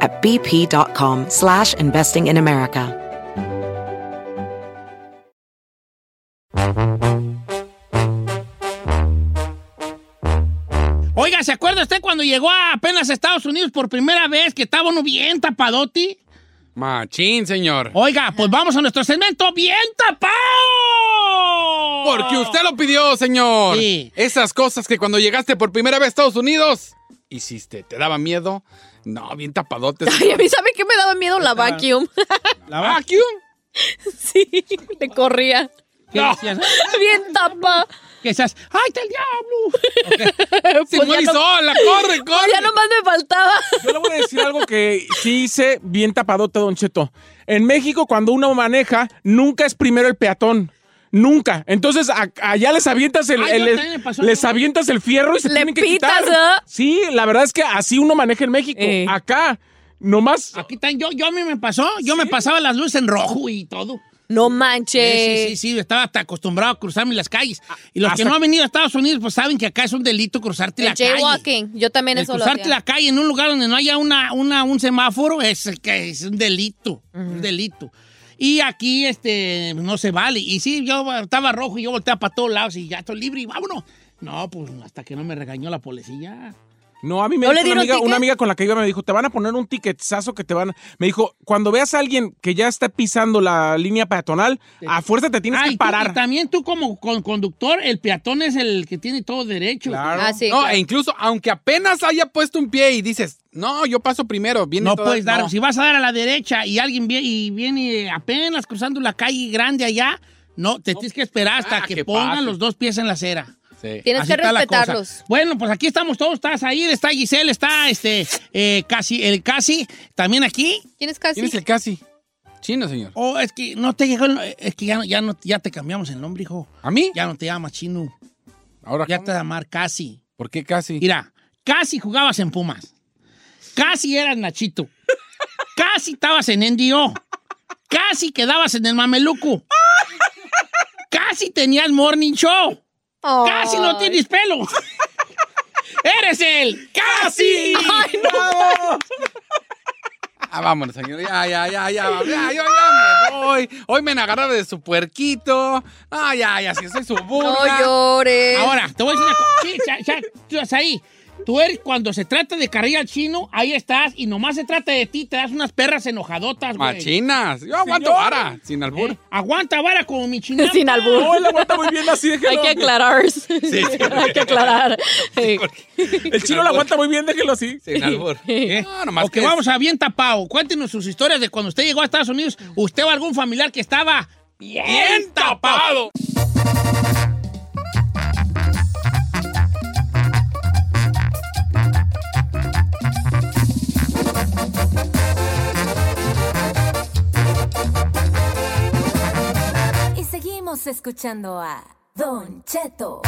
at bp.com slash investing in America. Oiga, ¿se acuerda usted cuando llegó a apenas a Estados Unidos por primera vez que estaba uno bien tapadoti? Machín, señor. Oiga, pues vamos a nuestro segmento bien tapado. Porque usted lo pidió, señor. Sí. Esas cosas que cuando llegaste por primera vez a Estados Unidos hiciste, ¿te daba miedo? No, bien tapadote. Ay, a mí, ¿sabe qué me daba miedo? La vacuum. La va- Vacuum. sí, le corría. ¿Qué decías? Bien tapa. Que decías, ¡ay, está el diablo! Simón Pues no- sola, corre, corre. Ya nomás me faltaba. Yo le voy a decir algo que sí hice bien tapadote, Don Cheto. En México, cuando uno maneja, nunca es primero el peatón. Nunca. Entonces, a- allá les avientas el, Ay, el- yo el- también me pasó les avientas el fierro y se Le tienen que pitas, quitar. ¿ah? Sí, la verdad es que así uno maneja en México. Eh. Acá, nomás. Aquí está, yo, yo a mí me pasó, yo me pasaba las luces en rojo y todo. No Sí, manches. sí, sí, sí, estaba hasta acostumbrado a cruzarme las calles. Y los que hasta- no han venido a Estados Unidos, pues saben que acá es un delito cruzarte El la calle. jaywalking. Yo también El eso lo cruzarte hacía. la calle en un lugar donde no haya una, una, un semáforo es, que es un delito. Un delito. Y aquí este no se vale. Y sí, yo estaba rojo y yo volteaba para todos lados y ya estoy libre y vámonos. No, pues hasta que no me regañó la policía. No, a mí me ¿No le dijo una amiga, ticket? una amiga con la que iba me dijo, te van a poner un ticketazo que te van a... Me dijo, cuando veas a alguien que ya está pisando la línea peatonal, a fuerza te tienes Ah, que y tú- parar. y también tú como con- conductor, el peatón es el que tiene todo derecho. Claro. Ah, sí. No, claro. e incluso aunque apenas haya puesto un pie y dices, no, yo paso primero, viene No toda- puedes dar, no. si vas a dar a la derecha y alguien viene, y viene apenas cruzando la calle grande allá, no, te tienes que esperar hasta Ah, que, que pongan pase. los dos pies en la acera. Sí. Tienes Así que respetarlos. Bueno, pues aquí estamos todos, estás ahí, está Giselle, está este, eh, casi, el casi, también aquí. ¿Quién es casi? ¿Quién es el casi? Chino, señor. Oh, es que no te llegó, el- es que ya, no- ya, no, ya te cambiamos el nombre, hijo. ¿A mí? Ya no te llamas Chino, Ahora, ya ¿cómo? te vas a llamar casi. ¿por qué casi? Mira, casi jugabas en Pumas. Casi eras Nachito. Casi estabas en NDO. Casi quedabas en el Mameluco. Casi tenías Morning Show. Ay. Casi no tienes pelo. ¡Eres el casi! Ah, vámonos, señor. Ya, ya, ya, ya. Ya, yo ya me voy. Hoy me agarraron de su puerquito. Ah, ya, ya, si soy su burla. No llores. Ahora, te voy a decir una cosa. Sí, ya, ya, tú estás ahí. Tú eres, cuando se trata de carrilla al chino, ahí estás, y nomás se trata de ti, te das unas perras enojadotas, güey. Machinas. Yo aguanto Señor. vara, sin albur. ¿Eh? Aguanta vara como mi china. Sin albur. No, él aguanta muy bien así, déjelo. Hay que aclarar. Hay que aclarar. Sí. El chino lo aguanta muy bien, déjelo así. Sin albur. ¿Eh? No, nomás ok, que vamos a bien tapado. Cuéntenos sus historias de cuando usted llegó a Estados Unidos, usted o algún familiar que estaba bien, tapado. Seguimos escuchando a Don Cheto.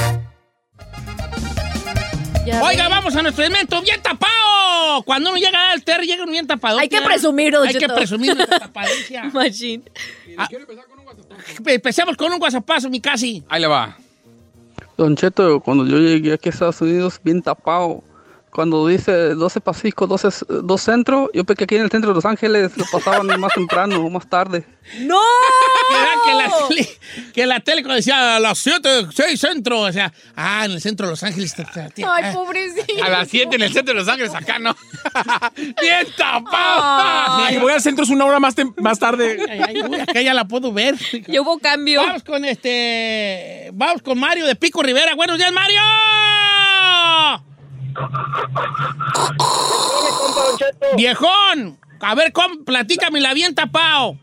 Ya Oiga, ven. vamos a nuestro evento bien tapado. Cuando uno llega al ter, llega uno bien tapado. Hay que presumir, don Hay que Cheto. presumir nuestra tapadencia. Machine. Empecemos con un guasapazo, mi casi. Ahí le va. Don Cheto, cuando yo llegué aquí a Estados Unidos, bien tapado, cuando dice 12 Pacífico, 12, s- 2 Centro, yo pensé que aquí en el centro de Los Ángeles lo pasaban más temprano, más tarde. ¡No! Era que la tele, que la tele cuando decía a las 7, 6 centro, o sea, ah, en el centro de Los Ángeles. Ay, ah. pobrecito. A las 7 en el centro de Los Ángeles, acá no. ¡Bien tapado! Y voy al centro es una hora más, más tarde. Ay, ay, uy, acá ya la puedo ver. Ya hubo cambio. Vamos con este. Vamos con Mario de Pico Rivera. Buenos días, Mario. Viejón. A ver, ¿cómo? platícame la bien tapado.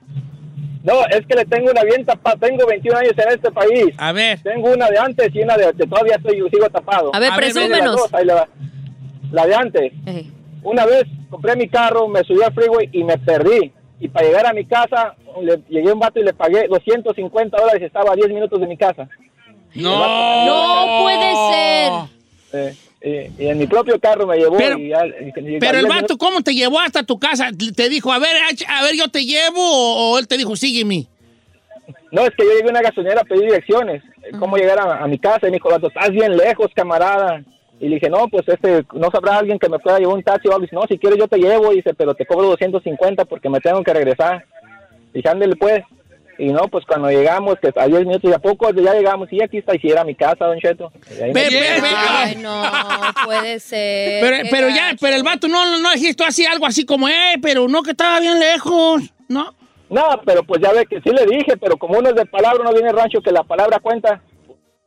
No, es que le tengo una bien tapada. Tengo 21 años en este país. A ver. Tengo una de antes y una de, de todavía estoy, sigo tapado. A ver, presúmenos. va. La de antes. Ey. Una vez compré mi carro, me subí al freeway y me perdí. Y para llegar a mi casa, le, llegué a un vato y le pagué 250 dólares y estaba a 10 minutos de mi casa. No. No puede ser. Eh, y, y en mi propio carro me llevó. Pero- y ya- y- y- Pero el y- vato, ¿cómo te llevó hasta tu casa? ¿Te dijo, a ver, a ver, yo te llevo? ¿O, él te dijo, sígueme? No, es que yo llegué a una gasolinera a pedir direcciones. Cómo llegar a, a mi casa. Y me dijo, "Vato, estás bien lejos, camarada. Y le dije, no, pues este, no sabrá alguien que me pueda llevar un taxi o algo. Dice, no, si quieres yo te llevo. Dice, pero te cobro 250 porque me tengo que regresar. Dije, ándele pues. Y no, pues cuando llegamos, que a 10 minutos y a poco ya llegamos. Y aquí está, y si era mi casa, don Cheto. Ve, ve, ve, Ay, no, puede ser. Pero, pero ya, pero el vato no, no dijiste así, algo así como, eh, pero no que estaba bien lejos, ¿no? No, pero pues ya ve que sí le dije, pero como uno es de palabra, no viene rancho que la palabra cuenta.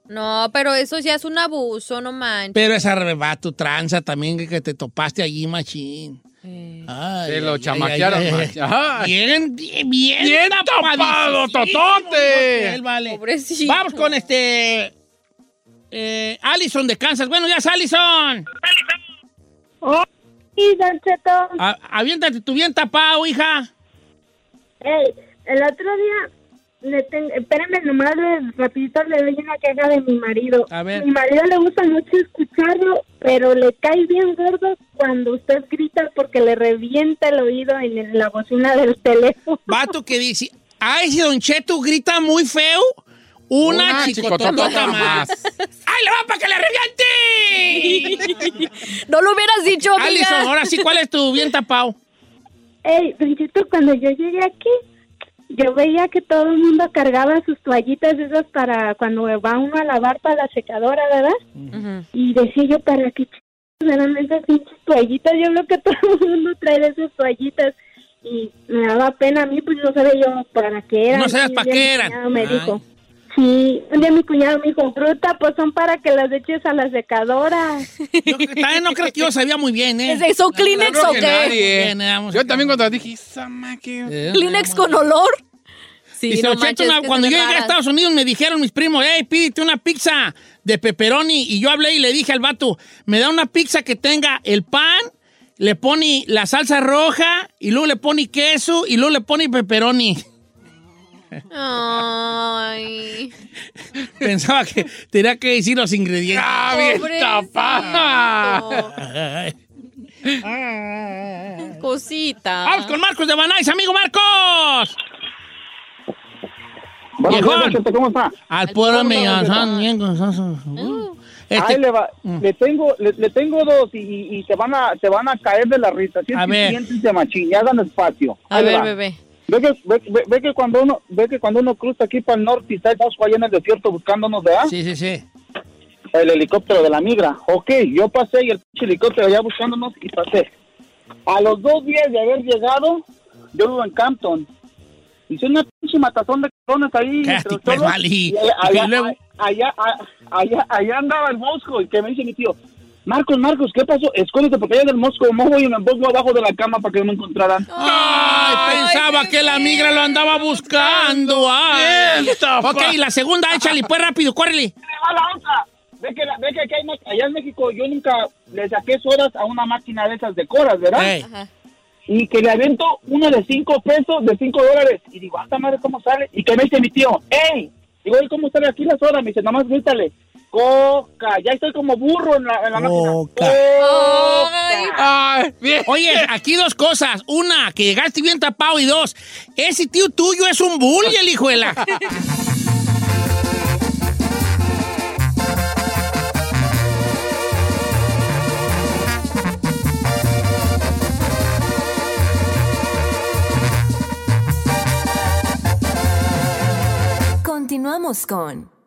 No, pero eso ya es un abuso, no manches. Pero esa vato tranza también que, que te topaste allí, machín. Ay, Se lo ay, chamaquearon, ay, ay, macho. ay. Ay. Bien, bien, bien, tapado, totote. él vale. Pobrecito. Vamos con este. Eh, Allison de Kansas. Buenos días, Allison. Sí, Don Cheto. A- aviéntate tu bien tapado, hija. Ey, el otro día, le tengo, espérenme nomás, le- rapidito le doy una queja de mi marido. A ver. Mi marido le gusta mucho escucharlo, pero le cae bien gordo cuando usted grita porque le revienta el oído en el- la bocina del teléfono. Vato que dice, ay, si Don Cheto grita muy feo, una, Una más. ¡Ay, le va para que le reviente! No lo hubieras dicho, amiga. Allison, ahora sí, ¿cuál es tu bien tapado? Ey, Don Cheto, cuando yo llegué aquí, yo veía que todo el mundo cargaba sus toallitas esas para cuando va uno a lavar para la secadora, ¿verdad? Y decía yo, ¿para qué eran esas pinches toallitas? Yo veo que todo el mundo trae esas toallitas. Y me daba pena a mí, pues no sabía yo para qué eran. No sabías para qué eran. me Ay. dijo, sí, un día mi cuñado me dijo, fruta, pues son para que las eches a la secadora. Yo también no creo que yo sabía muy bien, ¿eh? ¿Es eso Kleenex o qué? nadie. Bien, Yo también cuando dije, esa. Eh, ¿Kleenex con olor? Sí, Dice, no "Don Cheto, manches, una- que cuando yo llegué a. Estados Unidos me dijeron mis primos, hey, pídete una pizza de pepperoni. Y yo hablé y le dije al vato, me da una pizza que tenga el pan, le pone la salsa roja, y luego le pone queso, y luego le pone pepperoni. Ay. Pensaba que tenía que decir los ingredientes. ¡Ah, bien tapada! Cosita. Vamos con Marcos de Banais, amigo Marcos. Buenos días, ¿cómo está? Al pueblo me bien gozoso. Este- Ahí le va. Le tengo, le, le tengo dos y, y, y se van a, se van a caer de la risa. Es A ver. siéntense machín y hagan espacio. A Ahí ver, va. bebé. Ve que, ve, ve- ve que cuando uno, ve que cuando uno cruza aquí para el norte y está el allá en el desierto buscándonos de Sí, sí, sí. el helicóptero de la migra. Ok, yo pasé y el pinche helicóptero allá buscándonos y pasé. A los dos días de haber llegado, yo vivo en Campton. Hice una pinche matazón de cabrones ahí. Entre pues, todos, vale. y allá, allá, allá, allá andaba el Bosco y que me dice mi tío, Marcos, Marcos, ¿qué pasó? Escóndete porque allá del Mosco Mojo y me pongo abajo de la cama para que no me encontraran. Ay, pensaba que la migra lo andaba buscando. Ay. Ok, la segunda, échale, pues rápido, córrele. va la otra. Ve que, la- ve que aquí hay allá en México yo nunca le saqué sodas a una máquina de esas de coras, ¿verdad? Ajá. Y que le aviento uno de cinco pesos, de cinco dólares. Y digo, ¡hasta madre cómo sale! Y que me dice mi tío, ¡Ey! Digo, ¿y cómo sale aquí la soda? Me dice, nomás grítale, coca. Ya estoy como burro en la, en la máquina. Ay, ay, bien. Oye, aquí dos cosas. Una, que llegaste bien tapado. Y dos, ese tío tuyo es un bull, el hijuela. Continuamos con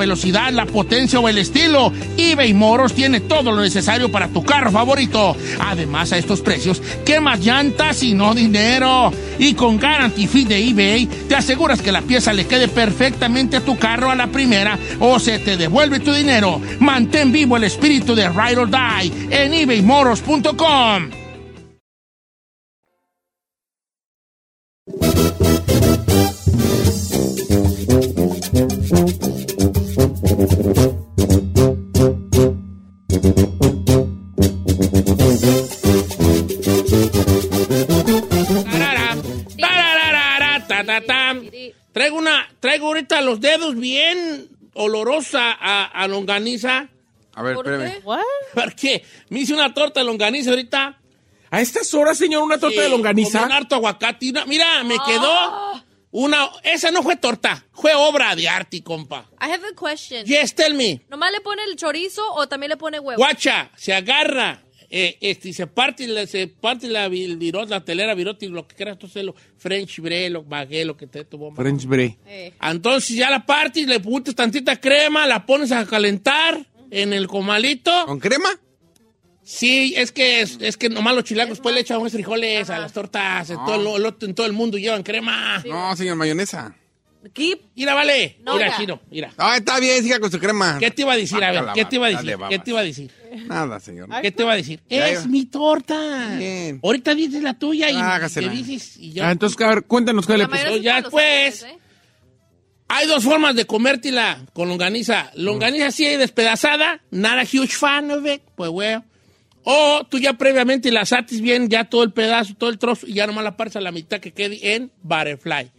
velocidad, la potencia o el estilo, eBay Moros tiene todo lo necesario para tu carro favorito. Además, a estos precios, ¿qué más llantas y no dinero? Y con Guarantee Fee de eBay, te aseguras que la pieza le quede perfectamente a tu carro a la primera o se te devuelve tu dinero. Mantén vivo el espíritu de Ride or Die en ebaymoros.com. ta, tam. Traigo una, traigo ahorita los dedos bien olorosa a, a longaniza. A ver, espérame. Porque me hice una torta de longaniza ahorita. A estas horas, señor, una torta Sí, de longaniza. Con un harto aguacate. una- Mira, me quedó una. Esa no fue torta, fue obra de arte, compa. I have a question. Yes, tell me. ¿Nomás le pone el chorizo o también le pone huevo? Guacha, se agarra. Eh, este, y se parte, la, se parte la, el virot, la telera, virote, lo que quieras, entonces lo French bread, lo bagué, lo que te tu bomba. French brie. Eh. Entonces ya la partes, le pones tantita crema, la pones a calentar en el comalito. ¿Con crema? Sí, es que es, es que nomás los chilangos después le echan unos frijoles a las tortas, en, todo el, el otro- en todo el mundo llevan crema. No, señor, mayonesa. Keep. Mira, vale. No, mira, ya. chino, mira. Ah, está bien, siga con su crema. ¿Qué te iba a decir? A ver, ¿qué te iba a decir? ¿Qué te iba a decir? Nada, señor. ¿Qué te iba a decir? Ya Es mi torta. Bien. Ahorita dices la tuya y Hágasela. te dices y yo. Ah, entonces, a ver, cuéntanos qué le puso. ya hombres, ¿eh? Hay dos formas de comértela con longaniza. Longaniza así despedazada, nada huge fan of it, pues bueno. O tú ya previamente la asates bien, ya todo el pedazo, todo el trozo, y ya nomás la partes a la mitad que quede en butterfly.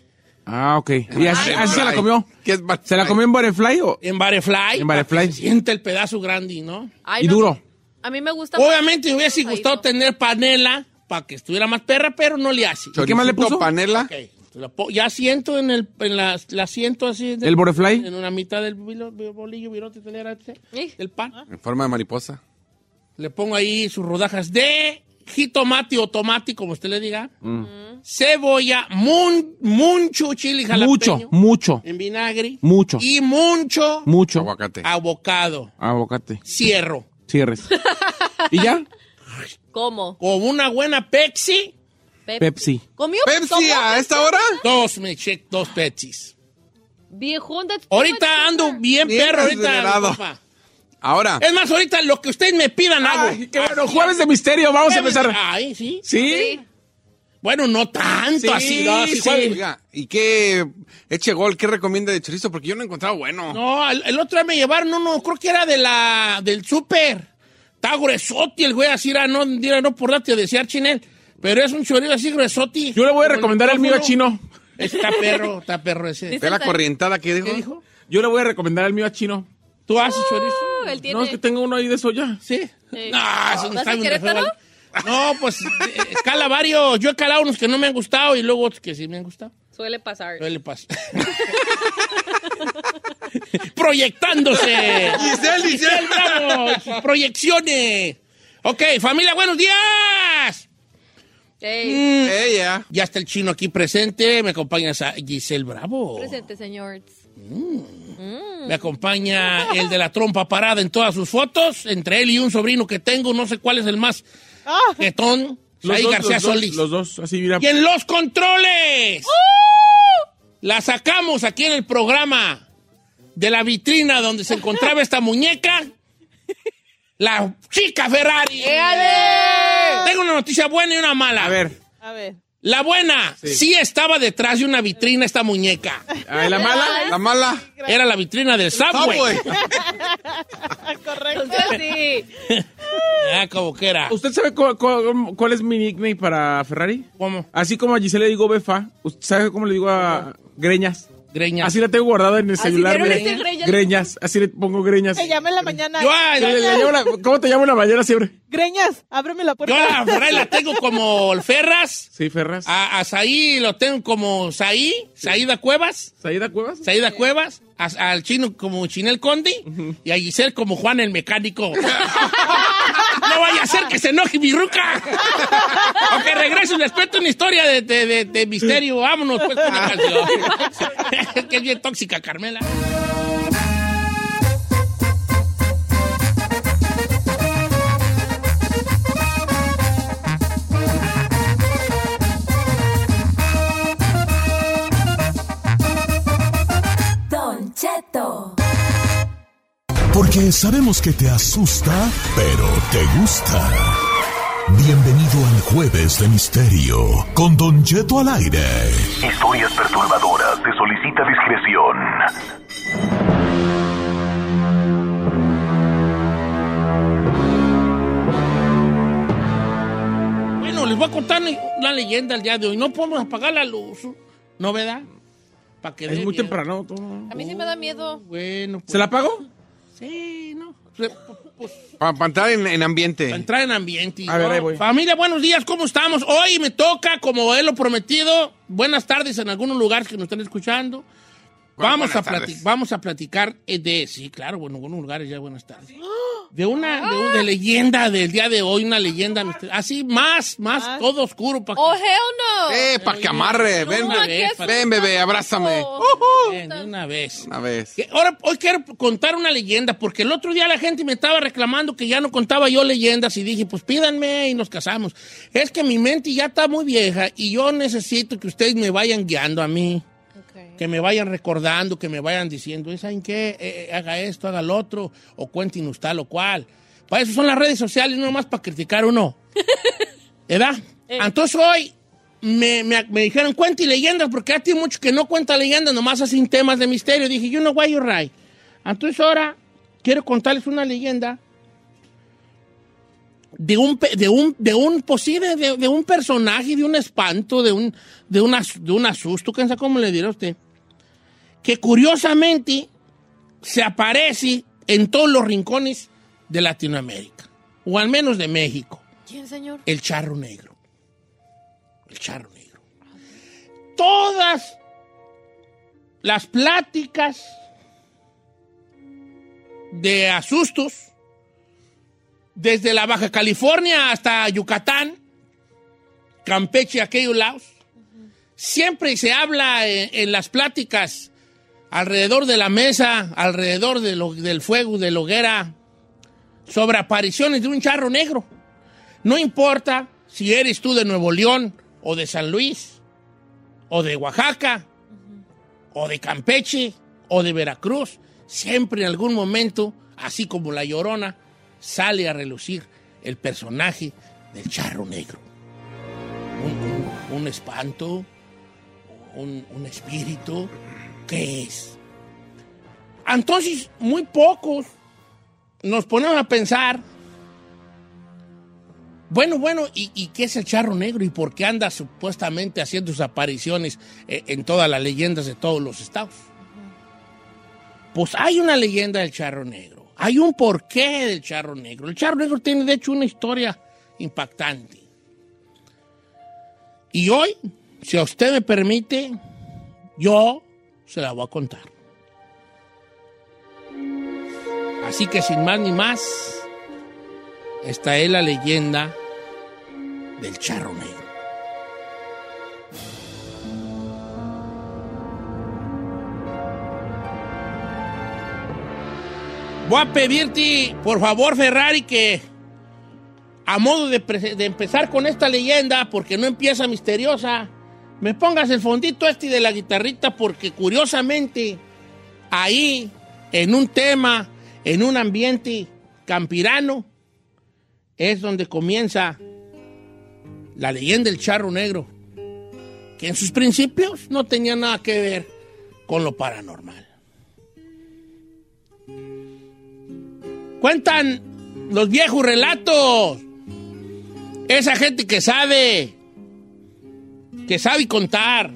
Ah, ok. ¿Y así, así se la comió? ¿Qué es butterfly? ¿Se la comió en Butterfly o...? En butterfly. En butterfly. siente el pedazo grande, ¿no? Ay, Y no. duro. A mí me gusta. Obviamente me hubiese gustado tener panela para que estuviera más perra, pero no le hace. ¿Y qué más le puso? panela. Ok, la po- Ya siento en el, en la, la siento así. de- ¿El Butterfly? En una mitad del bolillo, virote, telera, Eh. del pan. En forma de mariposa. Le pongo ahí sus rodajas de jitomate o tomate, como usted le diga. Cebolla, mun- mucho chile jalapeño. Mucho, mucho, En vinagre. mucho, Y mucho mucho. Aguacate. abocado. Aguacate. Cierro. Cierres. ¿Y ya? ¿Cómo? Con una buena Pepsi, Pep- Pepsi. ¿Comió? ¿Pepsi ¿Tomó a esta hora? dos me check, dos Pepsis. Viejón, Ahorita ando bien, Bien perro, ahorita. Ahora. Es más, ahorita lo que ustedes me pidan hago. Ay, qué bueno. Jueves de misterio. Vamos a empezar. Ay, sí. ¿Sí? Bueno, no tanto Sí, así, no, sí, sí. jueves. Oiga, ¿y qué eche gol? ¿Qué recomienda de chorizo? Porque yo no he encontrado bueno. No, el, el otro día me llevaron, no, no, creo que era de la, del súper. Está gruesote el güey, así era, no, era, no por darte a desear chinel. Pero es un chorizo así gruesote. Yo le voy a recomendar el mío a. Chino. Está perro, está perro ese. Ve la corrientada que dijo. ¿Qué dijo? Yo le voy a recomendar el mío a Chino. ¿Tú haces chorizo? Él tiene. No, es que tengo uno ahí de soya. Sí. Sí. No, eso no ¿Vas está bien. No, pues eh, escala varios. Yo he calado unos que no me han gustado y luego otros que sí me han gustado. Suele pasar. ¿Qué le pasa? Proyectándose. Giselle, Giselle. Bravo, sus proyecciones. Ok, familia, buenos días. Ey, Ella. Ya está el chino aquí presente. Me acompaña Giselle Bravo. Presente, señor. Me acompaña el de la trompa parada en todas sus fotos. Entre él y un sobrino que tengo, no sé cuál es el más jetón. Saí dos, García los dos, Solís. Los dos, así mira. Y en los controles. La sacamos aquí en el programa de la vitrina donde se encontraba esta muñeca. La chica Ferrari. Tengo una noticia buena y una mala. A ver, A ver. La buena, sí. Sí. estaba detrás de una vitrina esta muñeca. a ver, la mala. La mala. Era la vitrina del Subway. Subway. Correcto. Sí. Ah, como que era. ¿Usted sabe cu- cu- cuál es mi nickname para Ferrari? ¿Cómo? Así como a Giselle le digo Befa, ¿usted sabe cómo le digo a Greñas? Greñas. Así la tengo guardada en el Así celular. Greñas. Greñas, así le pongo Greñas. Se llama en la mañana. Yo, a- Sí, le- le llamo la- ¿Cómo te llamo en la mañana siempre? Greñas, ábreme la puerta. yo a la Ferrari la tengo como el Ferras. Sí, Ferras. A, a Saí lo tengo como Saí, Saída Cuevas. ¿Saída Cuevas? Saída Cuevas, a- al chino como Chinel Condi y a Giselle como Juan el mecánico. no vaya a ser que se enoje mi ruca. o que regrese les cuento una historia de, de- de- de misterio. Vámonos pues con la canción. que es bien tóxica, Carmela. Porque sabemos que te asusta, pero te gusta. Bienvenido al Jueves de Misterio con Don Cheto al aire. Historias perturbadoras. Se solicita discreción. Bueno, les voy a contar una leyenda el día de hoy. No podemos apagar la luz. ¿No, verdad? Que Es muy miedo. temprano. todo. A mí sí me da miedo. Bueno, pues, ¿Se la pago? Sí, no. Pues, Para entrar en, en ambiente. Para entrar en ambiente. A ver, ¿no? ahí voy. Familia, buenos días, ¿cómo estamos? Hoy me toca, como he lo prometido, buenas tardes en algunos lugares que nos están escuchando. Vamos a, vamos a platicar eh, de, sí, claro, bueno, en algunos lugares ya buenas tardes. De una, de, leyenda del día de hoy, una leyenda misteriosa. Así, más, más, todo oscuro. Para Oh, hell no. Eh, para que amarre. Ven, No, ven, bebé, abrázame. de una vez. Una vez. Que Ahora, hoy quiero contar una leyenda, porque el otro día la gente me estaba reclamando que ya no contaba yo leyendas y dije, pues pídanme y nos casamos. Es que mi mente ya está muy vieja y yo necesito que ustedes me vayan guiando a mí. Que me vayan recordando, que me vayan diciendo, ¿saben qué? Eh, eh, haga esto, haga lo otro, o cuéntenos tal o cual. Para eso son las redes sociales, no más para criticar uno. ¿Verdad? Entonces hoy me, me, me dijeron, cuente leyendas, porque tiene mucho que no cuenta leyendas, nomás hacen temas de misterio. Dije, you know why you're right. Entonces ahora quiero contarles una leyenda de un, de un, de un posible, de, de un personaje, de un espanto, de un, de un, as- de un asusto, ¿quién sabe cómo le dirá usted? Que curiosamente se aparece en todos los rincones de Latinoamérica, o al menos de México. ¿Quién, señor? El charro negro. El charro negro. Todas las pláticas de asustos, desde la Baja California hasta Yucatán, Campeche, aquellos lados, siempre se habla en, en las pláticas alrededor de la mesa, alrededor del fuego, de la hoguera, sobre apariciones de un charro negro. No importa si eres tú de Nuevo León o de San Luis o de Oaxaca o de Campeche o de Veracruz, siempre en algún momento, así como la llorona, sale a relucir el personaje del charro negro. Un espanto, un, un espíritu, Entonces, muy pocos nos ponemos a pensar bueno, bueno, ¿y, y qué es el charro negro? ¿Y por qué anda supuestamente haciendo sus apariciones eh, en todas las leyendas de todos los estados? Pues hay una leyenda del charro negro. Hay un porqué del charro negro. El charro negro tiene, de hecho, una historia impactante. Y hoy, si a usted me permite, yo se la voy a contar. Así que sin más ni más, esta es la leyenda del charro negro. Voy a pedirte, por favor, Ferrari, que a modo de, de empezar con esta leyenda, porque no empieza misteriosa, me pongas el fondito este de la guitarrita, porque curiosamente, ahí, en un tema, en un ambiente campirano, es donde comienza la leyenda del charro negro, que en sus principios no tenía nada que ver con lo paranormal. Cuentan los viejos relatos. Esa gente que sabe, que sabe contar.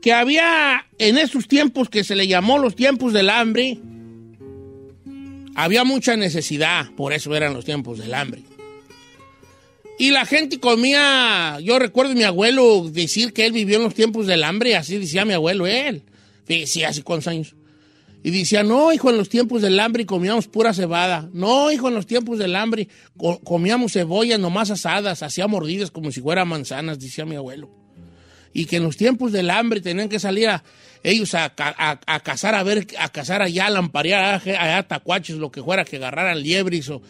Que había en esos tiempos que se le llamó los tiempos del hambre, había mucha necesidad, por eso eran los tiempos del hambre. Y la gente comía, yo recuerdo a mi abuelo decir que él vivió en los tiempos del hambre, así decía mi abuelo él. Sí, hace cuántos años. Y decía, no, hijo, en los tiempos del hambre comíamos pura cebada. No, hijo, en los tiempos del hambre co- comíamos cebollas nomás asadas, hacía mordidas como si fueran manzanas, decía mi abuelo. Y que en los tiempos del hambre tenían que salir a, ellos a, a- a cazar, a ver, a cazar allá, a lamparear allá, allá tacuaches, lo que fuera, que agarraran liebres o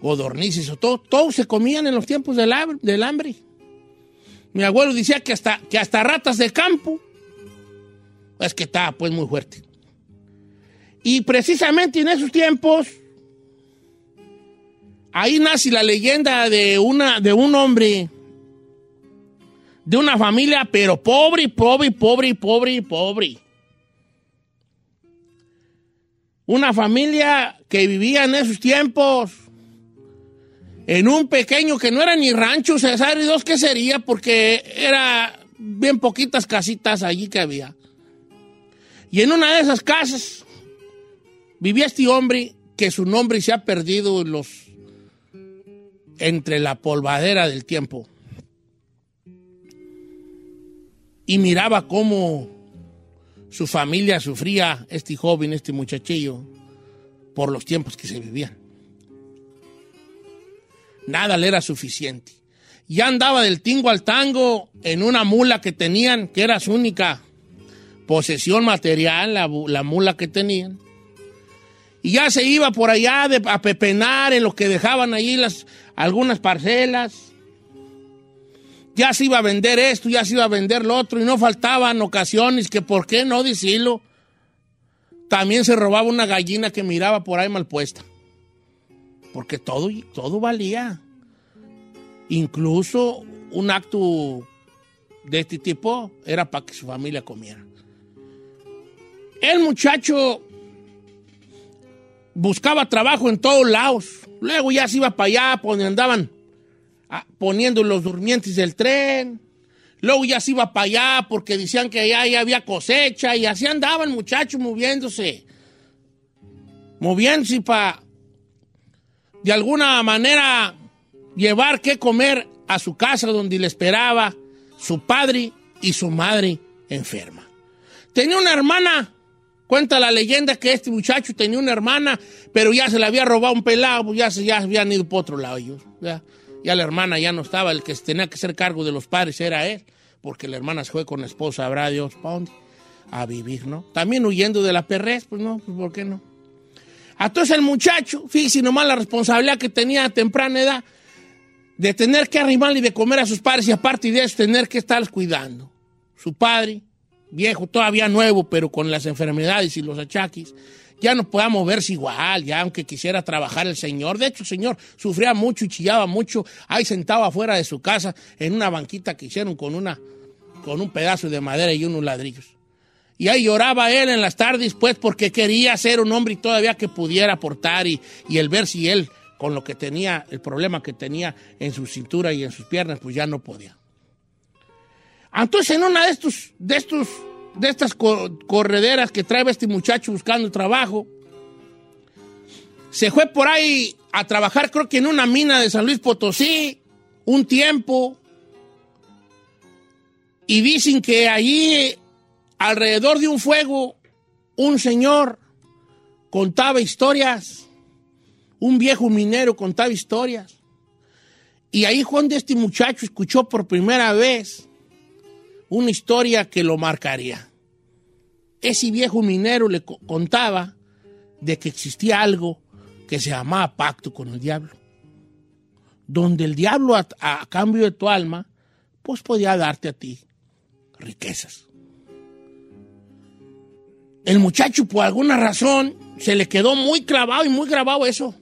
codornices o todo. Todos se comían en los tiempos del, hab- del hambre. Mi abuelo decía que hasta, que hasta ratas de campo. Es que estaba pues muy fuerte. Y precisamente en esos tiempos, ahí nace la leyenda de, una, de un hombre, de una familia, pero pobre, pobre, pobre, pobre, pobre. Una familia que vivía en esos tiempos en un pequeño que no era ni rancho, César y dos, ¿qué sería? Porque era bien poquitas casitas allí que había. Y en una de esas casas vivía este hombre que su nombre se ha perdido en los entre la polvadera del tiempo. Y miraba cómo su familia sufría, este joven, este muchachillo, por los tiempos que se vivían. Nada le era suficiente. Ya andaba del tingo al tango en una mula que tenían, que era su única posesión material, la, la mula que tenían. Y ya se iba por allá de- a pepenar en lo que dejaban allí las, algunas parcelas. Ya se iba a vender esto, ya se iba a vender lo otro, y no faltaban ocasiones que, ¿por qué no decirlo? También se robaba una gallina que miraba por ahí mal puesta. Porque todo, todo valía. Incluso un acto de este tipo era para que su familia comiera. El muchacho buscaba trabajo en todos lados. Luego ya se iba para allá, donde andaban ah, poniendo los durmientes del tren. Luego ya se iba para allá porque decían que allá ya había cosecha y así andaba el muchacho moviéndose. Moviéndose para, de alguna manera, llevar qué comer a su casa donde le esperaba su padre y su madre enferma. Tenía una hermana, cuenta la leyenda que este muchacho tenía una hermana, pero ya se le había robado un pelado, pues ya, se, ya habían ido por otro lado ellos. Ya, ya la hermana ya no estaba, el que tenía que hacer cargo de los padres era él, porque la hermana se fue con la esposa, habrá Dios, ¿para dónde? A vivir, ¿no? También huyendo de la perrez, pues no, pues ¿por qué no? Entonces el muchacho, fíjese nomás la responsabilidad que tenía a temprana edad de tener que arrimarle y de comer a sus padres y aparte de eso tener que estarlos cuidando. Su padre, viejo, todavía nuevo, pero con las enfermedades y los achaques, ya no podía moverse igual, ya aunque quisiera trabajar el señor. De hecho, el señor sufría mucho y chillaba mucho, ahí sentado afuera de su casa en una banquita que hicieron con, una, con un pedazo de madera y unos ladrillos. Y ahí lloraba él en las tardes, pues, porque quería ser un hombre y todavía que pudiera aportar y, y el ver si él, con lo que tenía, el problema que tenía en su cintura y en sus piernas, pues ya no podía. Entonces, en una de estos, de estos, de estas co- correderas que trae este muchacho buscando trabajo, se fue por ahí a trabajar, creo que en una mina de San Luis Potosí, un tiempo. Y dicen que allí, alrededor de un fuego, un señor contaba historias. Un viejo minero contaba historias. Y ahí Juan de este muchacho escuchó por primera vez una historia que lo marcaría. Ese viejo minero le co- contaba de que existía algo que que se llamaba pacto con el diablo. Donde el diablo, a, a cambio de tu alma, pues podía darte a ti riquezas. El muchacho, por alguna razón, se le quedó muy clavado y muy grabado eso.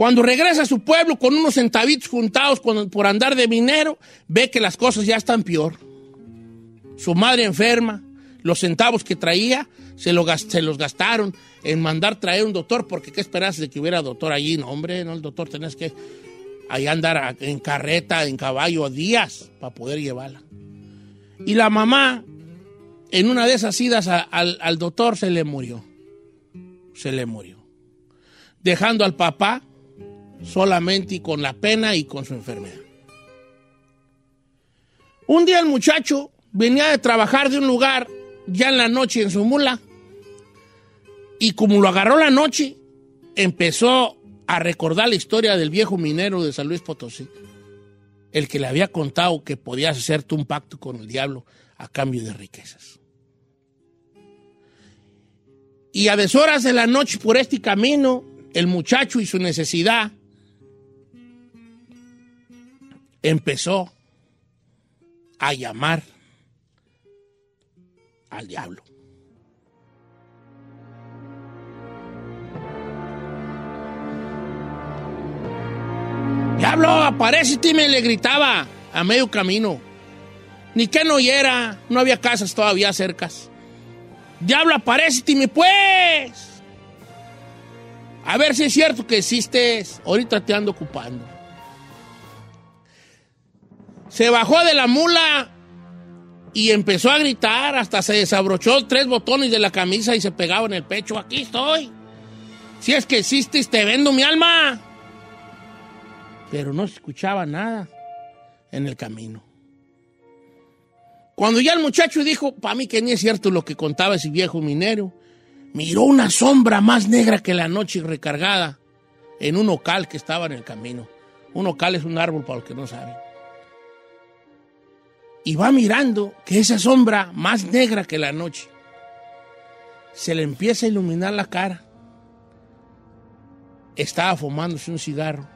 Cuando regresa a su pueblo con unos centavitos juntados por andar de minero, ve que las cosas ya están peor. Su madre enferma, los centavos que traía se, los gastaron en mandar traer un doctor, porque qué esperas de que hubiera doctor allí. No, hombre, no, el doctor tenés que ahí andar en carreta, en caballo, días para poder llevarla. Y la mamá, en una de esas idas al doctor, se le murió. Se le murió. Dejando al papá solamente y con la pena y con su enfermedad. Un día el muchacho venía de trabajar de un lugar ya en la noche en su mula y como lo agarró la noche, empezó a recordar la historia del viejo minero de San Luis Potosí, el que le había contado que podías hacerte un pacto con el diablo a cambio de riquezas. Y a deshoras de la noche por este camino, el muchacho y su necesidad empezó a llamar al diablo. Diablo, aparece me le gritaba a medio camino. Ni que no oyera, no había casas todavía cercas. Diablo, aparece me pues. A ver si es cierto que existes. Ahorita te ando ocupando. Se bajó de la mula y empezó a gritar, hasta se desabrochó tres botones de la camisa y se pegaba en el pecho. Aquí estoy. Si es que existes, te vendo mi alma. Pero no se escuchaba nada en el camino. Cuando ya el muchacho dijo, para mí que ni es cierto lo que contaba ese viejo minero, miró una sombra más negra que la noche recargada en un ocal que estaba en el camino. Un ocal es un árbol para los que no saben. Y va mirando que esa sombra más negra que la noche se le empieza a iluminar la cara. Estaba fumándose un cigarro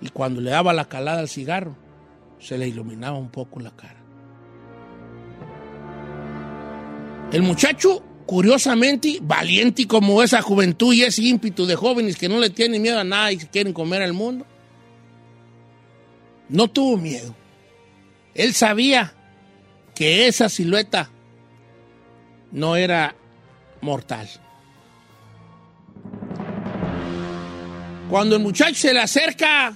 y cuando le daba la calada al cigarro se le iluminaba un poco la cara. El muchacho, curiosamente, valiente como esa juventud y ese ímpetu de jóvenes que no le tienen miedo a nada y quieren comer al mundo, no tuvo miedo. Él sabía que esa silueta no era mortal. Cuando el muchacho se le acerca,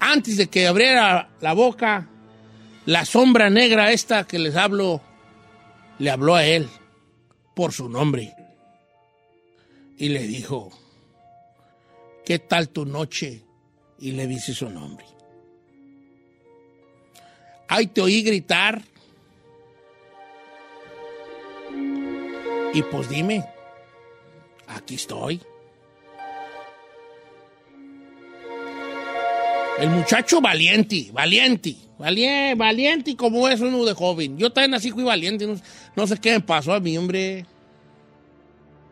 antes de que abriera la boca, la sombra negra esta que les hablo, le habló a él por su nombre. Y le dijo, ¿qué tal tu noche? Y le dice su nombre. Ay, te oí gritar. Y pues dime, aquí estoy. El muchacho valiente, valiente, valiente, valiente como es uno de joven. Yo también así fui valiente, no, no sé qué me pasó a mi hombre.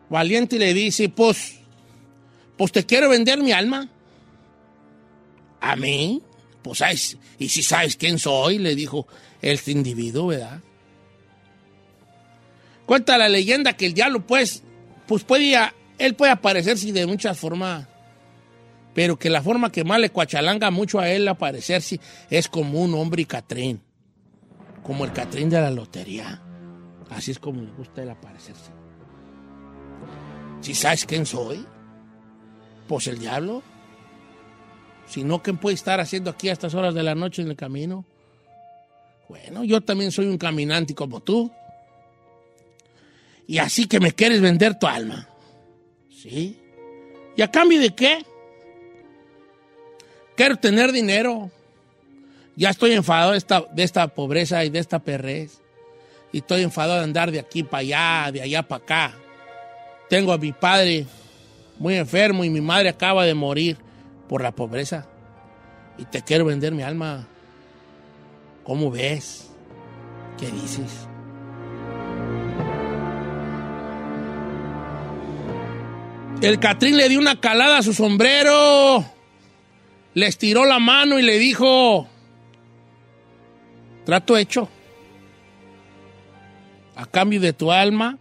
Valiente le dice, pues, pues te quiero vender mi alma. ¿A mí? Pues, ¿sabes? ¿y si sabes quién soy? Le dijo este individuo, ¿verdad? Cuenta la leyenda que el diablo, pues, pues puede, él puede aparecerse de muchas formas pero que la forma que más le cuachalanga mucho a él aparecerse es como un hombre catrín, como el catrín de la lotería. Así es como le gusta él aparecerse. Si sabes quién soy, pues el diablo. Si no, ¿quién puede estar haciendo aquí a estas horas de la noche en el camino? Bueno, yo también soy un caminante como tú. Y así que me quieres vender tu alma. ¿Sí? ¿Y a cambio de qué? Quiero tener dinero. Ya estoy enfadado de esta, de esta pobreza y de esta perrez. Y estoy enfadado de andar de aquí para allá, de allá para acá. Tengo a mi padre muy enfermo y mi madre acaba de morir por la pobreza. Y te quiero vender mi alma. ¿Cómo ves? ¿Qué dices? El Catrín le dio una calada a su sombrero, le estiró la mano y le dijo, trato hecho. A cambio de tu alma,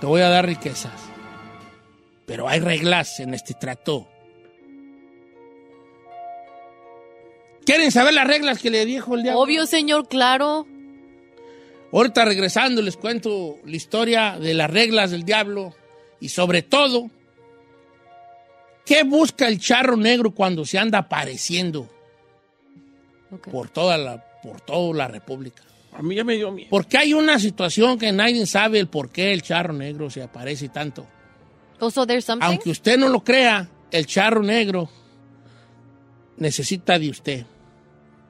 te voy a dar riquezas. Pero hay reglas en este trato. ¿Quieren saber las reglas que le dijo el diablo? Obvio, señor, claro. Ahorita regresando les cuento la historia de las reglas del diablo y sobre todo, ¿qué busca el charro negro cuando se anda apareciendo por, toda la, por toda la República? A mí ya me dio miedo. Porque hay una situación que nadie sabe el por qué el charro negro se aparece tanto. Also, there's something. Aunque usted no lo crea, el charro negro necesita de usted,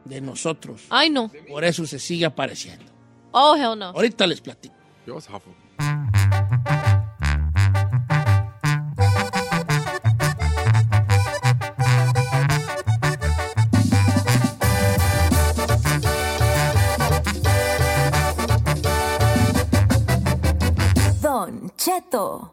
de nosotros. Ay, no. Por eso se sigue apareciendo. Oh, hell no. Ahorita les platico. Yo. Don Cheto.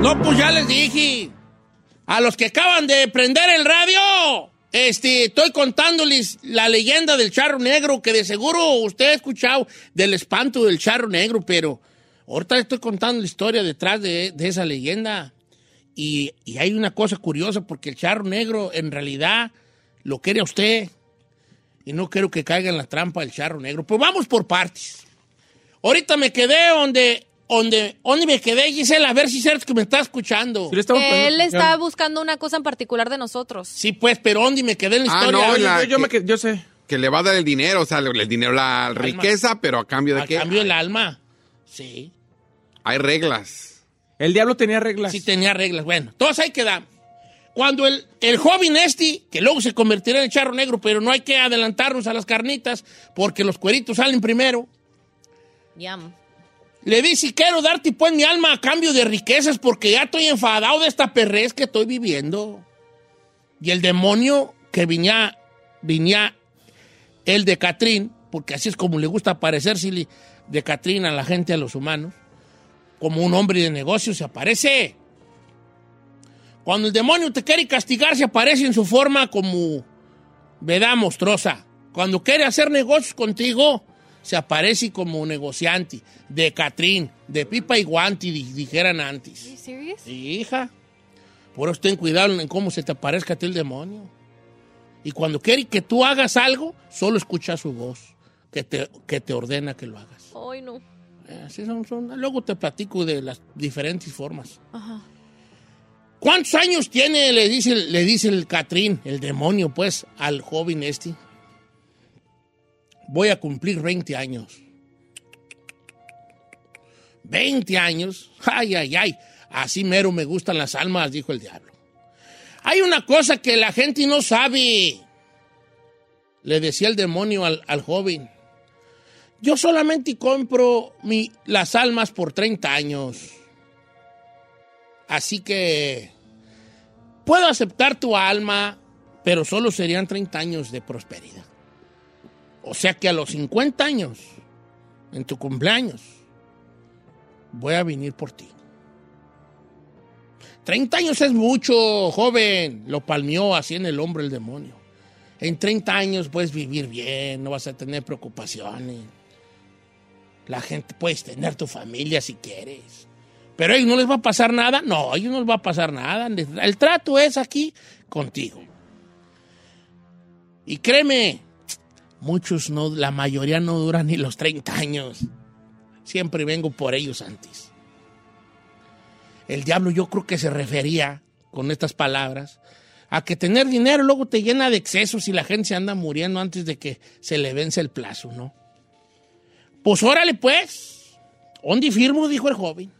No, pues ya les dije. A los que acaban de prender el radio, este, estoy contándoles la leyenda del charro negro, que de seguro usted ha escuchado del espanto del charro negro, pero ahorita estoy contando la historia detrás de, esa leyenda. Y, y hay una cosa curiosa, porque el charro negro en realidad lo quiere a usted. Y no quiero que caiga en la trampa del charro negro. Pues vamos por partes. Ahorita me quedé donde, donde, donde me quedé, Gisela, a ver si es cierto que me está escuchando. Él está buscando una cosa en particular de nosotros. Sí, pues, pero ¿dónde me quedé en la Ah, historia? no, la- yo, yo me que- qued- yo sé. Que le va a dar el dinero, o sea, el dinero, la riqueza, pero a cambio de A qué? cambio del alma. Sí. Hay reglas. El diablo tenía reglas. Sí tenía reglas. Bueno, todos ahí quedamos. Cuando el, el joven este, que luego se convertirá en el charro negro, pero no hay que adelantarnos a las carnitas, porque los cueritos salen primero, Yum. Le dice, quiero darte pues mi alma a cambio de riquezas, porque ya estoy enfadado de esta perrez que estoy viviendo. Y el demonio que venía, venía el de Catrín, porque así es como le gusta parecerse de Catrín a la gente, a los humanos, como un hombre de negocio se aparece. Cuando el demonio te quiere castigar, se aparece en su forma como veda monstruosa. Cuando quiere hacer negocios contigo, se aparece como negociante, de Catrín, de pipa y guanti, di- dijeran antes. serious? Hija. Por eso ten cuidado en cómo se te aparezca a ti el demonio. Y cuando quiere que tú hagas algo, solo escucha su voz, que te, que te ordena que lo hagas. Ay, no. Eh, Así son, son- Luego te platico de las diferentes formas. Ajá. ¿Cuántos años tiene? Le dice, le dice el Catrín, el demonio, pues, al joven este. Voy a cumplir 20 años. 20 años. Ay, ay, ay. Así mero me gustan las almas, dijo el diablo. Hay una cosa que la gente no sabe. Le decía el demonio al, al joven. Yo solamente compro mi- las almas por 30 años. Así que puedo aceptar tu alma, pero solo serían 30 años de prosperidad. O sea que a los 50 años, en tu cumpleaños, voy a venir por ti. 30 años es mucho, joven. Lo palmeó así en el hombro el demonio. En 30 años puedes vivir bien, no vas a tener preocupaciones. La gente, puedes tener tu familia si quieres. Pero a ellos no les va a pasar nada. No, a ellos no les va a pasar nada. El trato es aquí contigo. Y créeme, muchos no, la mayoría no duran ni los 30 años. Siempre vengo por ellos antes. El diablo yo creo que se refería con estas palabras a que tener dinero luego te llena de excesos y la gente se anda muriendo antes de que se le vence el plazo, ¿no? Pues órale pues, ¿dónde firmo? dijo el joven.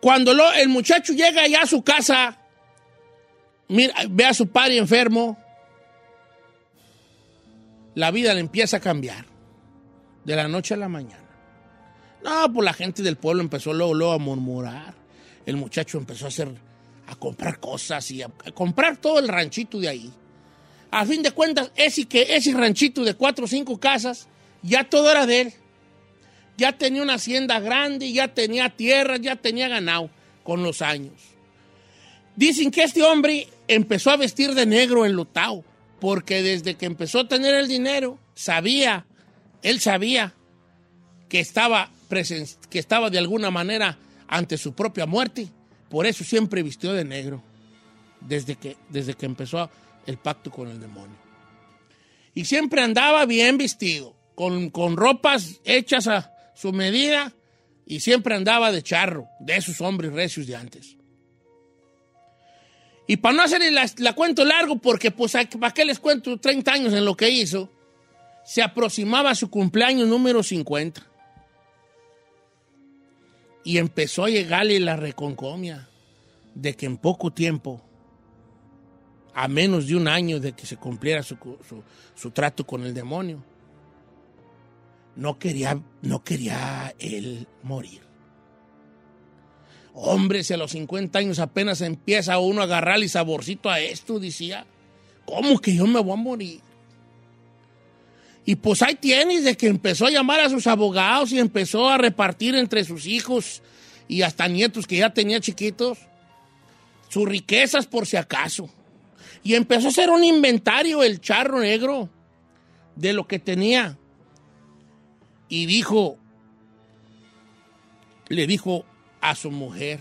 Cuando lo- el muchacho llega ya a su casa, mira, ve a su padre enfermo, la vida le empieza a cambiar de la noche a la mañana. No, pues la gente del pueblo empezó luego, luego a murmurar. El muchacho empezó a hacer, a comprar cosas y a, comprar todo el ranchito de ahí. A fin de cuentas, ese, que, ese ranchito de cuatro o cinco casas, ya todo era de él. Ya tenía una hacienda grande, ya tenía tierra, ya tenía ganado con los años. Dicen que este hombre empezó a vestir de negro en Lutao, porque desde que empezó a tener el dinero, sabía, él sabía que estaba, que estaba de alguna manera ante su propia muerte. Por eso siempre vistió de negro, desde que, desde que empezó el pacto con el demonio. Y siempre andaba bien vestido, con, con ropas hechas a su medida, y siempre andaba de charro, de esos hombres recios de antes. Y para no hacerle la, cuento largo, porque pues para qué les cuento 30 años en lo que hizo, se aproximaba su cumpleaños número 50. Y empezó a llegarle la reconcomia de que en poco tiempo, a menos de un año de que se cumpliera su, su- su trato con el demonio, no quería, no quería él morir. Hombre, si a los 50 años apenas empieza uno a agarrarle saborcito a esto, decía, ¿cómo que yo me voy a morir? Y pues ahí tienes de que empezó a llamar a sus abogados y empezó a repartir entre sus hijos y hasta nietos que ya tenía chiquitos sus riquezas por si acaso. Y empezó a hacer un inventario el charro negro de lo que tenía. Y dijo, le dijo a su mujer,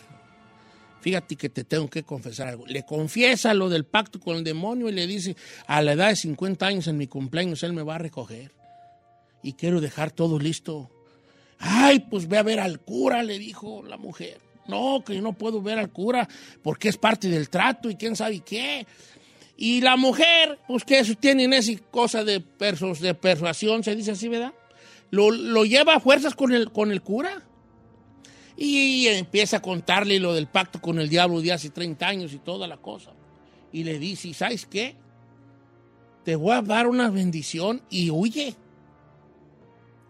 fíjate que te tengo que confesar algo. Le confiesa lo del pacto con el demonio y le dice, a la edad de 50 años en mi cumpleaños él me va a recoger. Y quiero dejar todo listo. Ay, pues ve a ver al cura, le dijo la mujer. No, que yo no puedo ver al cura porque es parte del trato y quién sabe qué. Y la mujer, pues que eso tienen esa cosa de, de persuasión, se dice así, ¿verdad? Lo, lo lleva a fuerzas con el, con el cura. Y empieza a contarle lo del pacto con el diablo de hace 30 años y toda la cosa. Y le dice, "¿Y ¿sabes qué? Te voy a dar una bendición y huye.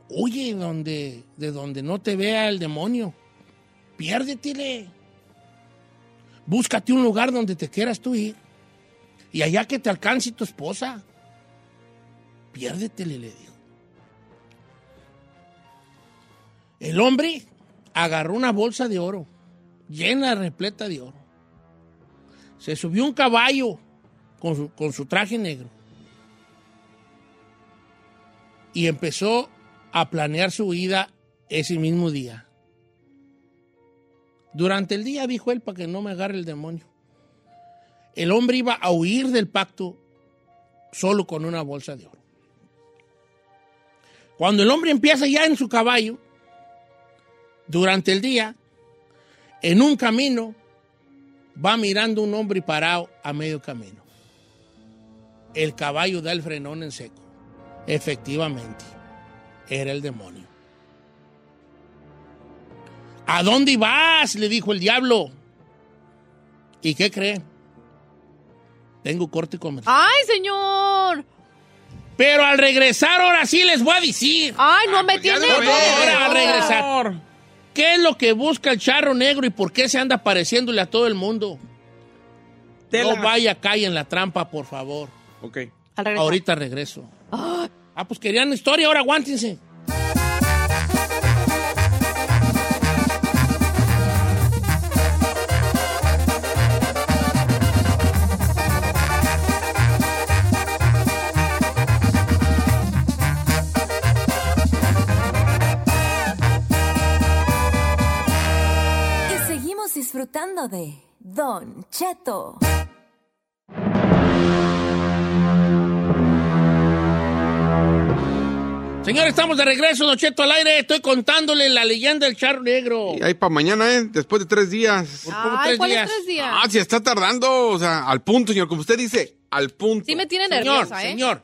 Huye donde, de donde no te vea el demonio. Piérdetele. Búscate un lugar donde te quieras tú ir. Y allá que te alcance tu esposa. Piérdetele, le dijo. El hombre agarró una bolsa de oro, llena, repleta de oro. Se subió un caballo con su, con su traje negro y empezó a planear su vida ese mismo día. Durante el día, dijo él, para que no me agarre el demonio. El hombre iba a huir del pacto solo con una bolsa de oro. Cuando el hombre empieza ya en su caballo, durante el día, en un camino, va mirando un hombre parado a medio camino. El caballo da el frenón en seco. Efectivamente, era el demonio. ¿A dónde vas? le dijo el diablo. ¿Y qué cree? Tengo corte comercial. ¡Ay, señor! Pero al regresar, ahora sí les voy a decir. ¡Ay, no me tiene! Ahora al regresar. ¿Qué es lo que busca el charro negro y por qué se anda pareciéndole a todo el mundo? Tela. No vaya, calle en la trampa, por favor. Ok. Al. Ahorita regreso. Ah, pues querían historia, ahora aguántense. Disfrutando de Don Cheto. Señores, estamos de regreso, Don Cheto al aire. Estoy contándole la leyenda del charro negro. Y ahí para mañana, ¿eh? Después de tres días. ¿Cómo Ay, tres ¿cuáles días? tres días? Ah, si está tardando, o sea, al punto, señor. Como usted dice, al punto. Sí me tiene Señor, nerviosa, ¿eh? señor,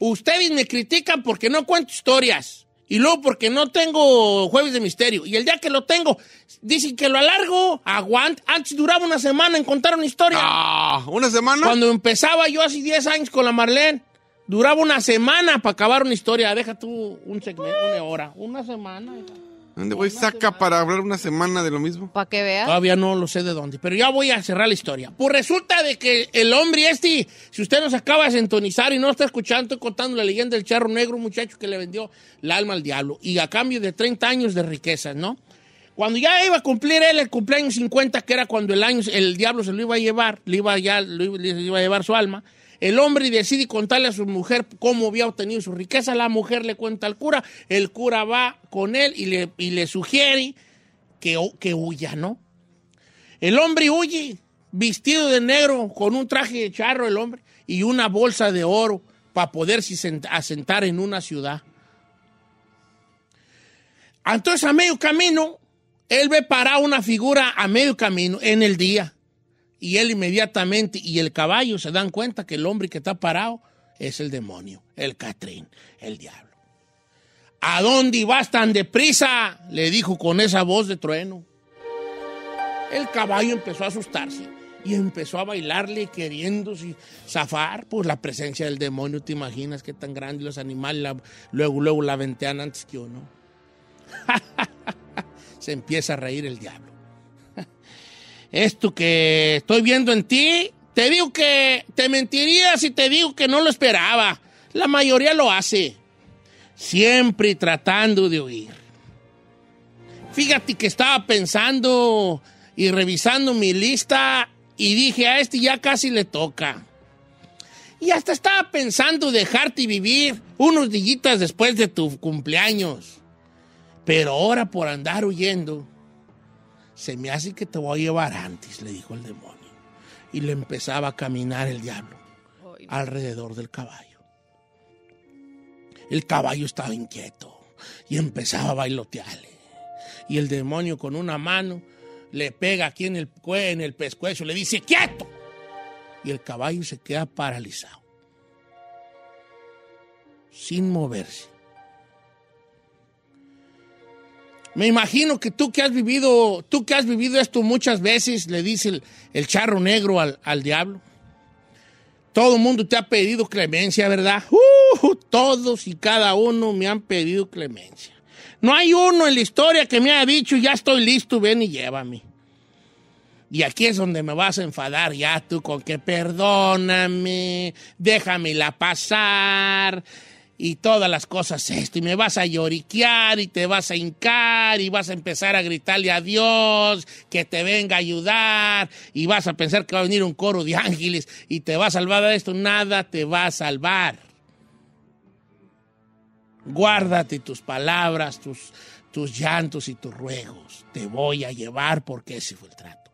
ustedes me critican porque no cuento historias. Y luego porque no tengo jueves de misterio. Y el día que lo tengo, dicen que lo alargo. Aguant. Antes duraba una semana en contar una historia. Ah, ¿una semana? Cuando empezaba yo hace 10 años con la Marlene, duraba una semana para acabar una historia. Deja tú un segmento, una hora. Una semana. ¿Dónde voy? Saca para hablar una semana de lo mismo. Para que veas. Todavía no lo sé de dónde, pero ya voy a cerrar la historia. Pues resulta de que el hombre este, si usted nos acaba de sintonizar y no está escuchando, estoy contando la leyenda del charro negro, un muchacho que le vendió el alma al diablo, y a cambio de 30 años de riquezas, ¿no? Cuando ya iba a cumplir él el cumpleaños 50, que era cuando el año, el diablo se lo iba a llevar, le iba, ya, le iba a llevar su alma, el hombre decide contarle a su mujer cómo había obtenido su riqueza. La mujer le cuenta al cura, el cura va con él y le, sugiere que, hu- que huya, ¿no? El hombre huye, vestido de negro, con un traje de charro el hombre y una bolsa de oro para poderse sent- asentar en una ciudad. Entonces, a medio camino, él ve parar una figura a medio camino en el día. Y él inmediatamente y el caballo se dan cuenta que el hombre que está parado es el demonio, el Catrín, el diablo. ¿A dónde vas tan deprisa? Le dijo con esa voz de trueno. El caballo empezó a asustarse y empezó a bailarle queriéndose zafar por la presencia del demonio. ¿Te imaginas qué tan grande los animales luego, luego la ventean antes que uno? Se empieza a reír el diablo. Esto que estoy viendo en ti, te digo que te mentiría si te digo que no lo esperaba. La mayoría lo hace. Siempre tratando de oír. Fíjate que estaba pensando y revisando mi lista y dije, a este ya casi le toca. Y hasta estaba pensando dejarte vivir unos días después de tu cumpleaños. Pero ahora por andar huyendo, se me hace que te voy a llevar antes, le dijo el demonio. Y le empezaba a caminar el diablo alrededor del caballo. El caballo estaba inquieto y empezaba a bailotearle. Y el demonio con una mano le pega aquí en el, en el pescuezo, le dice, ¡quieto! Y el caballo se queda paralizado, sin moverse. Me imagino que tú que has vivido, tú que has vivido esto muchas veces, le dice el, el charro negro al, al diablo. Todo el mundo te ha pedido clemencia, ¿verdad? Uh, todos y cada uno me han pedido clemencia. No hay uno en la historia que me haya dicho, ya estoy listo, ven y llévame. Y aquí es donde me vas a enfadar ya tú con que perdóname, déjamela pasar y todas las cosas esto. Y me vas a lloriquear y te vas a hincar y vas a empezar a gritarle a Dios que te venga a ayudar y vas a pensar que va a venir un coro de ángeles y te va a salvar de esto. Nada te va a salvar. Guárdate tus palabras, tus, tus llantos y tus ruegos. Te voy a llevar porque ese fue el trato.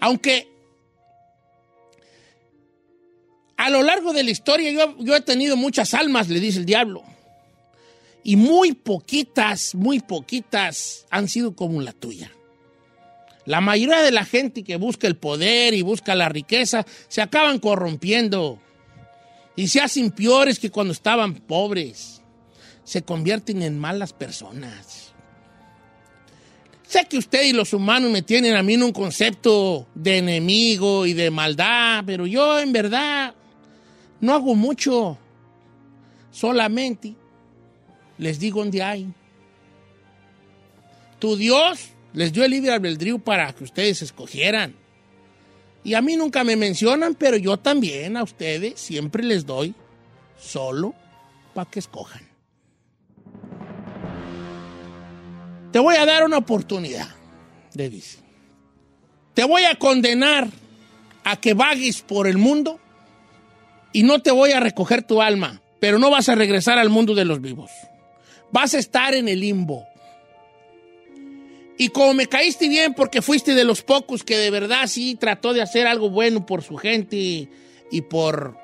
Aunque a lo largo de la historia yo, he tenido muchas almas, le dice el diablo. Y muy poquitas, muy poquitas han sido como la tuya. La mayoría de la gente que busca el poder y busca la riqueza se acaban corrompiendo y se hacen peores que cuando estaban pobres. Se convierten en malas personas. Sé que usted y los humanos me tienen a mí en un concepto de enemigo y de maldad, pero yo en verdad no hago mucho. Solamente les digo dónde hay. Tu Dios les dio el libre albedrío para que ustedes escogieran. Y a mí nunca me mencionan, pero yo también a ustedes siempre les doy solo para que escojan. Te voy a dar una oportunidad, le. Te voy a condenar a que vagues por el mundo y no te voy a recoger tu alma, pero no vas a regresar al mundo de los vivos. Vas a estar en el limbo. Y como me caíste bien porque fuiste de los pocos que de verdad sí trató de hacer algo bueno por su gente y, por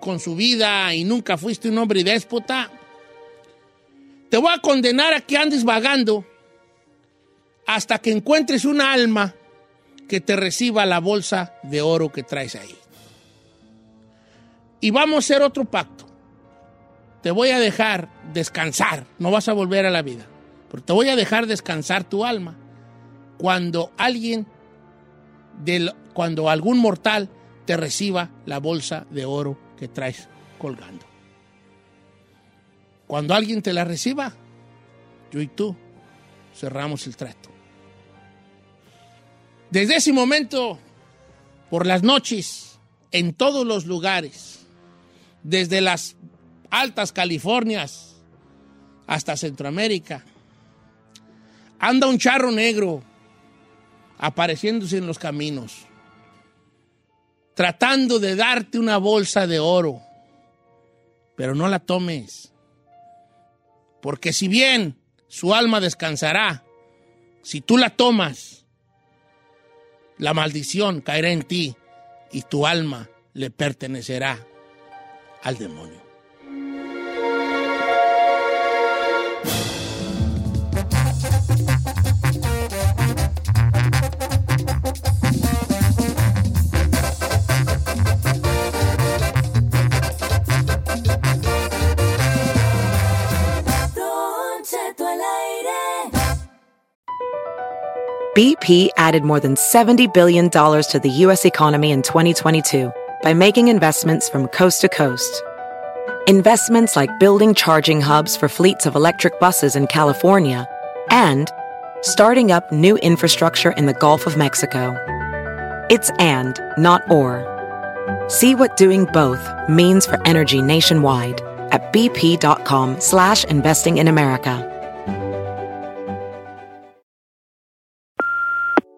con su vida y nunca fuiste un hombre déspota, te voy a condenar a que andes vagando hasta que encuentres una alma que te reciba la bolsa de oro que traes ahí. Y vamos a hacer otro pacto. Te voy a dejar descansar, no vas a volver a la vida, pero te voy a dejar descansar tu alma cuando alguien, del, cuando algún mortal te reciba la bolsa de oro que traes colgando. Cuando alguien te la reciba, yo y tú cerramos el trato. Desde ese momento, por las noches, en todos los lugares, desde las altas Californias hasta Centroamérica, anda un charro negro apareciéndose en los caminos, tratando de darte una bolsa de oro, pero no la tomes, porque si bien su alma descansará, si tú la tomas, la maldición caerá en ti y tu alma le pertenecerá al demonio. BP added more than $70 billion to the U.S. economy in 2022 by making investments from coast to coast. Investments like building charging hubs for fleets of electric buses in California and starting up new infrastructure in the Gulf of Mexico. It's and, not or. See what doing both means for energy nationwide at bp.com slash investing in America.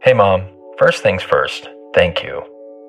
Hey, Mom. First things first, thank you.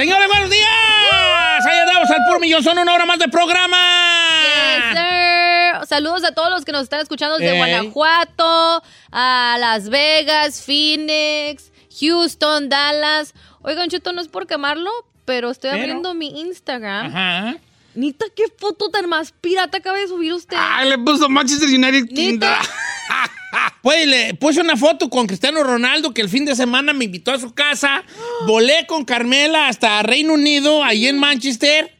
Señores, buenos días. Ahí andamos al puro millón. Son una hora más de programa. Yes, sir. Saludos a todos los que nos están escuchando desde Ey. Guanajuato, a Las Vegas, Phoenix, Houston, Dallas. Oigan, Cheto, no es por quemarlo, pero estoy Pero- abriendo mi Instagram. Ajá. Nita, qué foto tan más pirata acaba de subir usted. Ay, le puso Manchester United. Neta. Pues puse una foto con Cristiano Ronaldo que el fin de semana me invitó a su casa. Volé con Carmela hasta Reino Unido, ahí en Manchester.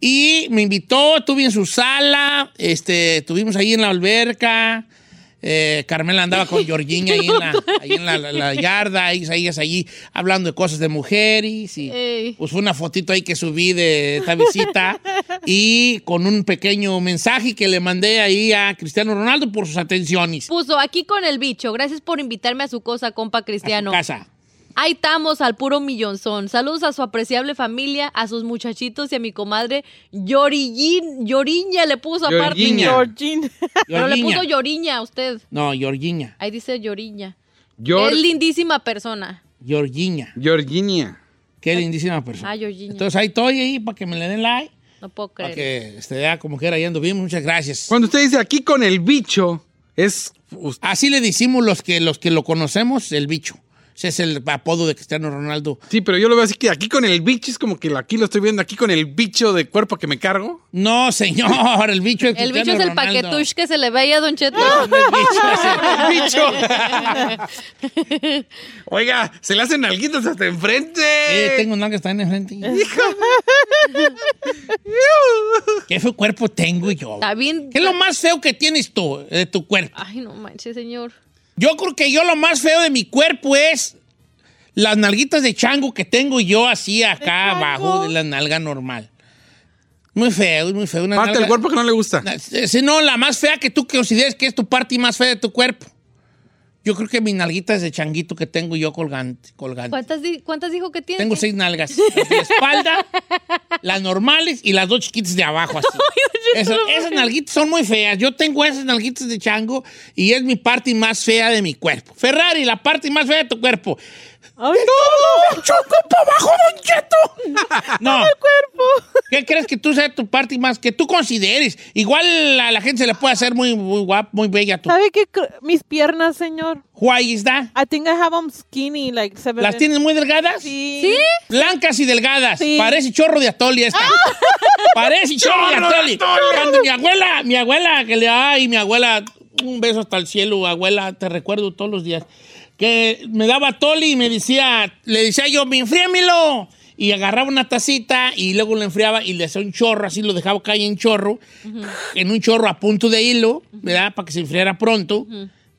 Y me invitó, estuve en su sala, este, estuvimos ahí en la alberca. Eh, Carmela andaba con Georgina ahí en la, ahí en la, la- la yarda, y ellas allí hablando de cosas de mujeres. Y Ey. pues fue una fotito ahí que subí de esta visita. y con un pequeño mensaje que le mandé ahí a Cristiano Ronaldo por sus atenciones. Puso aquí con el bicho. Gracias por invitarme a su cosa, compa Cristiano. casa. Ahí estamos al puro millonzón. Saludos a su apreciable familia, a sus muchachitos y a mi comadre Yorillín. Lloriña le puso aparte. Yorgiña. Yorgin. Pero le puso Lloriña a usted. No, Georgina. Ahí dice Lloriña. Yor- Es lindísima persona. Georgina. Georginia. Qué lindísima persona. Ah, Georgina. Entonces ahí estoy ahí para que me le den like. No puedo Para creer. que este, ya como quiera yendo bien. Muchas gracias. Cuando usted dice aquí con el bicho, es. Así le decimos los que, los que lo conocemos, el bicho. Ese es el apodo de Cristiano Ronaldo. Sí, pero yo lo veo así que aquí con el bicho es como que aquí lo estoy viendo, aquí con el bicho de cuerpo que me cargo. No, señor, el bicho es El bicho es el Ronaldo. paquetush que se le veía a Don Cheto. El bicho. Oiga, se le hacen alguitos hasta enfrente. Eh, tengo nalgas también enfrente. ¿Qué feo cuerpo tengo yo? Está bien. ¿Qué es lo más feo que tienes tú de tu cuerpo? Ay, no manches, señor. Yo creo que yo lo más feo de mi cuerpo es las nalguitas de chango que tengo yo así acá abajo de la nalga normal. Muy feo, muy feo. Una Parte del cuerpo que no le gusta. Si no, la más fea que tú consideres que es tu parte más fea de tu cuerpo. Yo creo que mi nalguita es de changuito que tengo yo colgante. colgante. ¿Cuántas, di- ¿Cuántas dijo que tiene? Tengo seis nalgas. De la espalda, las normales y las dos chiquitas de abajo. Así. Esas, esas nalguitas son muy feas. Yo tengo esas nalguitas de chango y es mi parte más fea de mi cuerpo. Ferrari, la parte más fea de tu cuerpo. ¡No! ¡Choco para abajo, Don Cheto! No. ¿Qué crees que tú sea tu parte más que tú consideres? Igual a la gente se le puede hacer muy, muy guapa, muy bella. Tu. ¿Sabe qué? Mis piernas, señor. Why is that? I think I have them skinny, like seven. ¿Las tienes muy delgadas? Sí. Blancas y delgadas. Sí. Parece chorro de atoli esta. Parece chorro, de atoli. atole. Cuando mi abuela, mi abuela, que le ay, mi abuela, un beso hasta el cielo, abuela, te recuerdo todos los días. Que me daba atoli y me decía, le decía yo, me enfríamelo. Y agarraba una tacita y luego lo enfriaba y le hacía un chorro, así lo dejaba caer en chorro, en un chorro a punto de hilo, ¿verdad? Para que se enfriara pronto.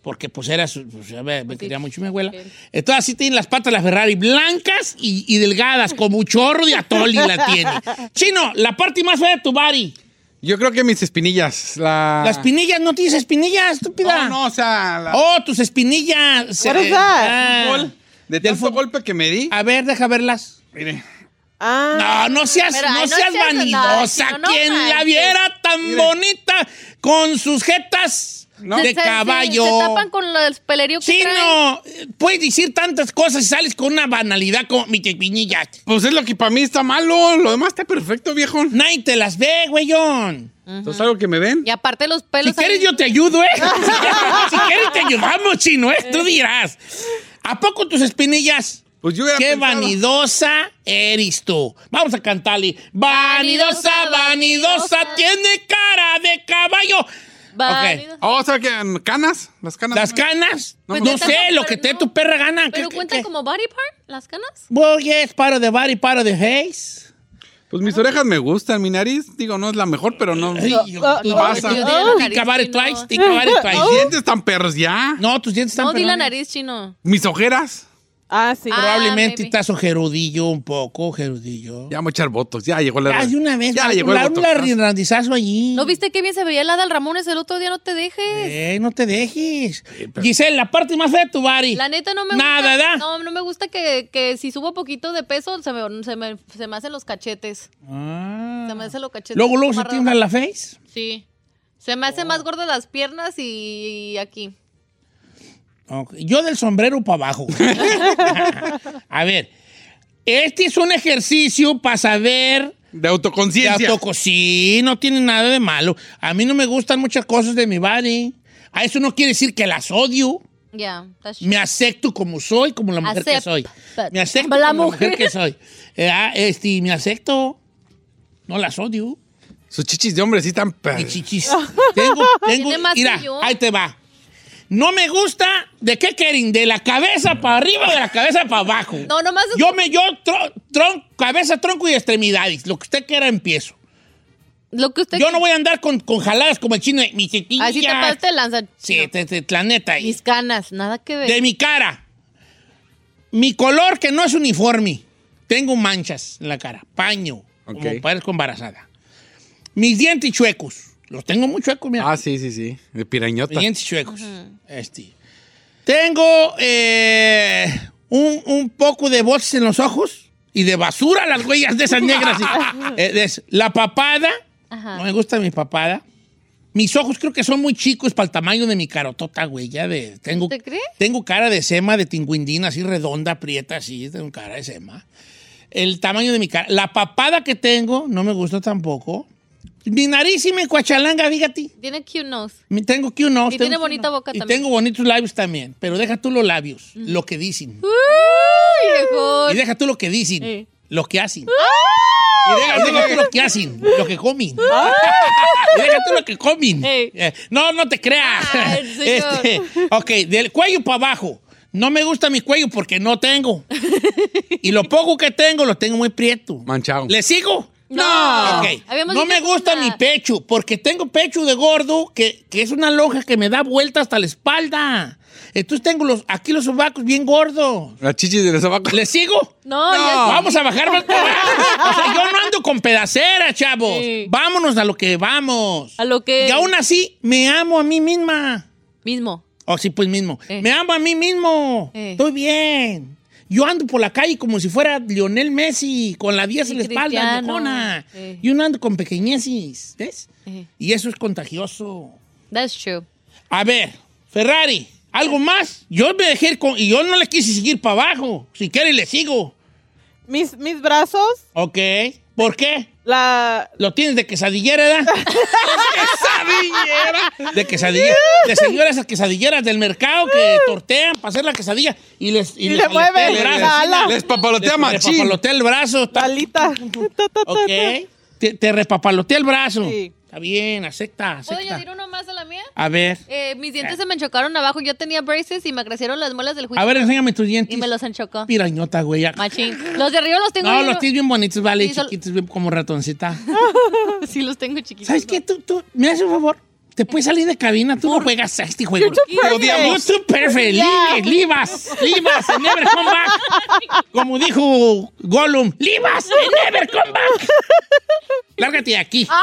Porque pues era su, pues, me, me quería mucho mi abuela. Entonces así tiene las patas la Ferrari, blancas y, y delgadas, como un chorro de atoli la tiene. Chino, la parte más fea de tu body. Yo creo que mis espinillas. La... Las espinillas, no tienes espinillas, estúpida. No, no, o sea. la- Oh, tus espinillas. Is Eh, that? ah. De tanto golpe que me di. A ver, deja verlas. Mire. Ah. No, no seas, no ay, seas vanidosa. no, no Quien la viera tan bonita con sus jetas No. de Se- caballo. Se, se tapan con el pelerío que Sí, traen. no. Puedes decir tantas cosas y sales con una banalidad como mi espinillas. Pues es lo que para mí está malo. Lo demás está perfecto, viejo. Nadie te las ve, güeyón. Entonces, algo que me ven. Y aparte los pelos. Si quieres, ahí- yo te ayudo, ¿eh? si quieres, te ayudamos, chino, ¿eh? Tú dirás. ¿A poco tus espinillas? Pues yo hubiera Qué pensado- vanidosa eres tú. Vamos a cantarle. Vanidosa, vanidosa, tiene cara de caballo. Válido. Oh, ¿sabes qué? ¿Canas? ¿Las canas? ¿Las canas? No, No, no. sé, lo que te dé tu perra gana. ¿Pero ¿Qué- cuentan qué- como body part las canas? Well, yes, part of the body, part of the face. Pues mis orejas me gustan. Mi nariz, digo, no es la mejor, pero no. Ay, yo- tú- pasa. tú- Yo di la Think about nariz, it chino. twice, think about it twice. Mis dientes están perros ya. No, tus dientes están No, di la nariz, chino. Mis ojeras. Ah, sí. Ah, Probablemente maybe. estás ojerudillo un poco, ojerudillo. Ya echar votos. Ya llegó la. Ya, de una vez, Ya llegó un el un botox. randizazo allí. ¿No viste qué bien se veía el Adal Ramones el otro día? No te dejes. Eh, no te dejes. Giselle, la parte más fea de tu body. La neta no me Nada, gusta. ¿verdad? No, no me gusta que, que si subo poquito de peso se me, se me, se me hacen los cachetes. Ah. Se me hacen los cachetes. Luego, luego se raros. la face. Sí. Se me hace más gordas las piernas y aquí. Yo del sombrero para abajo. A ver, este es un ejercicio para saber De de autoconciencia. autoco- Sí, no tiene nada de malo. A mí no me gustan muchas cosas de mi body. A eso no quiere decir que las odio. Ya, that's true. Me acepto como soy, como la mujer que soy. Me acepto La como la mujer. mujer que soy. Eh, ah, este, me acepto. No las odio. Sus chichis de hombre sí están Mi perros. chichis. Tengo, tengo. Mira, ahí te va. No me gusta. ¿De qué quieren? ¿De la cabeza para arriba o de la cabeza para abajo? No, nomás. Yo me, yo, tro- tron- cabeza, tronco y extremidades. Lo que usted quiera empiezo. Lo que usted. Yo no voy a andar con, con jaladas como el chino de mi chiquilla. Así te pasaste de lanza. Sí, te, te- la neta. ahí. Mis canas, nada que ver. De mi cara. Mi color que no es uniforme. Tengo manchas en la cara. Paño. Ok. Como parezco embarazada. Mis dientes chuecos. Los tengo muy chuecos, mira. Ah, sí, sí, sí. De pirañota. Dientes chuecos. Este. Tengo eh, un, un poco de bolsas en los ojos y de basura las huellas de esas negras. Eh, de- la papada. Ajá. No me gusta mi papada. Mis ojos creo que son muy chicos para el tamaño de mi carotota, güey. Ya de, tengo, ¿Te crees? tengo cara de sema, de tinguindina, así redonda, prieta, así. Tengo cara de sema. El tamaño de mi cara. La papada que tengo no me gusta tampoco. Mi nariz sí me cuachalanga, fíjate. Tiene cute nose. Mi- Tengo que uno. Y tiene bonita boca y también. tengo bonitos labios también. Pero deja tú los labios, lo que dicen. Uy. Y deja tú lo que dicen, Eh. lo que hacen. Y deja, deja tú lo que hacen, lo que comen. y deja tú lo que comen. Ey. Eh, no, no te creas. Este, ok, del cuello para abajo. No me gusta mi cuello porque no tengo. y lo poco que tengo lo tengo muy prieto. Manchado. ¿Le sigo? No. Ok. Habíamos No me gusta una- mi pecho, porque tengo pecho de gordo, que, que es una lonja que me da vuelta hasta la espalda. Entonces tengo los, aquí los sobacos bien gordos. La chichis de los sobacos. ¿Le sigo? No, ya Vamos a bajar más. O sea, yo no ando con pedacera, chavos. Vámonos a lo que vamos. A lo que. Y aún así, me amo a mí misma. Mismo. Oh, sí, pues mismo. Eh. Me amo a mí mismo. Eh. Estoy bien. Yo ando por la calle como si fuera Lionel Messi, con la 10 en la espalda, Cristiano. viejona. Eh. Yo no ando con pequeñeces, ¿ves? Eh. Y eso es contagioso. That's true. A ver, Ferrari, ¿algo más? Yo me dejé con... Y yo no le quise seguir para abajo. Si quiere, le sigo. Mis, mis brazos, Ok. ¿Por qué? La... Lo tienes de quesadillera, ¿verdad? ¡Quesadillera! De quesadilla. De señoras esas quesadilleras del mercado que tortean para hacer la quesadilla y les Y les le mueven el brazo. la ala. Les papalotea Les machín. repapalotea el brazo. ta- Alita. Ok. Te, te repapalotea el brazo. Sí. Está bien, acepta, ¿Puedo acepta. añadir uno más a la mía? A ver. Eh, mis dientes se me enchocaron abajo. Yo tenía braces y me crecieron las muelas del juicio. A ver, enséñame tus dientes. Y me los enchocó. Pirañota, güey. Machín. Los de arriba los tengo No, bien- los tienes bien bonitos, vale, Sí, chiquitos, bien como ratoncita. sí, los tengo chiquitos. ¿Sabes qué? Tú, tú, me haces un favor. Te puedes salir de cabina, tú no juegas a este juego. Te odiamos. You're too perfect. Yeah. Us and never come back. Como dijo Gollum, and never come back. Lárgate de aquí.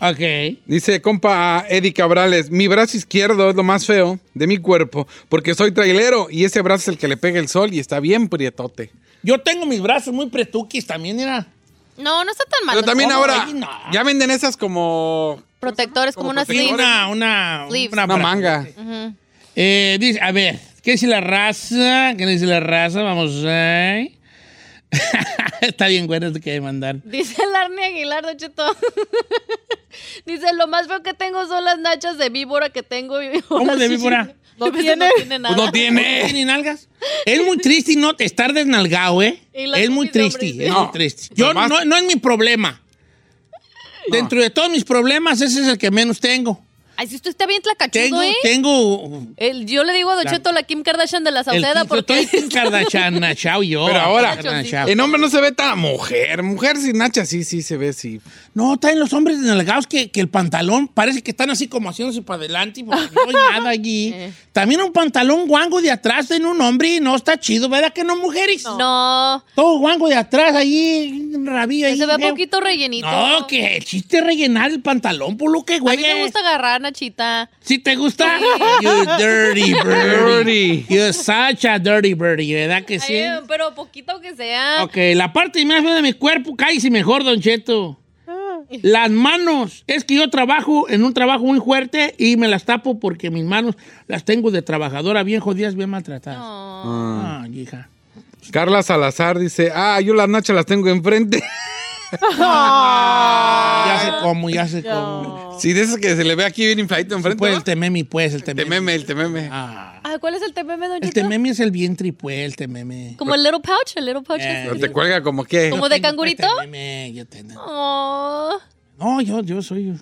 Ok. Dice compa Eddie Cabrales, mi brazo izquierdo es lo más feo de mi cuerpo porque soy trailero y ese brazo es el que le pega el sol y está bien prietote. Yo tengo mis brazos muy pretuquis también, era. No, no está tan mal. Pero también ¿Cómo? ahora no. ya venden esas como Protectores, como, una sleeve. una, una, Sleeves. una manga. Eh, dice, a ver, ¿qué dice la raza? ¿Qué dice la raza? Vamos a... Está bien bueno esto que hay que mandar. Dice Larny Aguilar, Don Cheto. Dice, lo más feo que tengo son las nachas de víbora que tengo. ¿Cómo de víbora? No tiene. No tiene nada. Pues no tiene. ¿No tiene nalgas? Es muy triste no estar desnalgado, ¿eh? Es muy triste, hombres, es muy triste. Yo no, no es mi problema. Dentro de todos mis problemas, ese es el que menos tengo. Ay, si usted está bien tlacachudo, Tengo, ¿eh? tengo El- yo le digo a Don La- Cheto la Kim Kardashian de la Sauceda porque... estoy Kim Kardashian, Nachao, yo. Pero ahora, Kardashian. en hombre no se ve tan mujer. Mujer sin nacha sí, sí se ve, sí. No, están los hombres desnalgados que, que el pantalón parece que están así como haciéndose para adelante porque no hay nada allí. Eh. También un pantalón guango de atrás en un hombre y no está chido, ¿verdad que no, mujeres? No, Todo guango de atrás, ahí, un rabillo ahí. se ve feo. poquito rellenito. No, que el chiste es rellenar el pantalón, por lo que, A güey. mí me gusta agarrar, Nachita. ¿Sí te gusta? You dirty birdie. You're such a dirty birdie, ¿verdad que sí? Ay, pero poquito que sea. Ok, la parte más fea de mi cuerpo, cállese mejor, Don Cheto. Las manos. Es que yo trabajo en un trabajo muy fuerte y me las tapo porque mis manos las tengo de trabajadora bien jodidas, bien maltratadas. Ah. Ah, hija. Carla Salazar dice, ah, yo las nachas las tengo enfrente. Ya sé cómo, ya sé cómo. Sí, de esas que se le ve aquí bien infladito enfrente. Pues ¿no? el tememi, pues, el tememi. Tememe, el tememe. Ah, Ah, ¿Cuál es el TMM, Don el tememi es el vientre, pues, el tememi. Como el little pouch, el little pouch. Eh, te cuelga como que. ¿Como de cangurito? tememe, yo tengo. Oh. No, yo, yo soy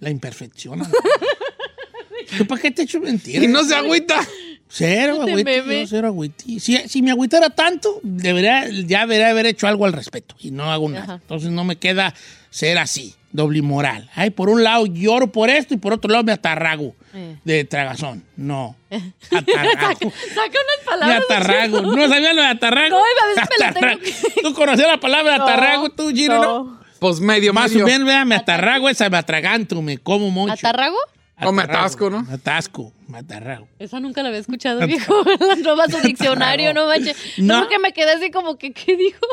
la imperfección. ¿Tú para qué te echo mentiras? Y no se agüita. Cero, No te agüiti, meme. yo cero agüiti. Si, si me agüitara tanto, debería, ya debería haber hecho algo al respecto. Y no hago nada. Ajá. Entonces no me queda ser así, doble moral. Ay, por un lado lloro por esto y por otro lado me atarrago Eh. de tragazón. No. Atarrago. Saca unas me palabras. Don atarrago. ¿No sabías lo de atarrago? No, a veces me la tengo Atarrago. ¿Tú conocías la palabra atarrago tú, Gino, no? Pues medio, Más o menos, vea, me atarrago esa, me atraganto, me como mucho. ¿Atarrago? O me atasco, ¿no? Me atasco, me atarrago. Esa nunca la había escuchado, viejo. La nueva su diccionario, no manches. No. No. que me quedé así como que, ¿qué dijo?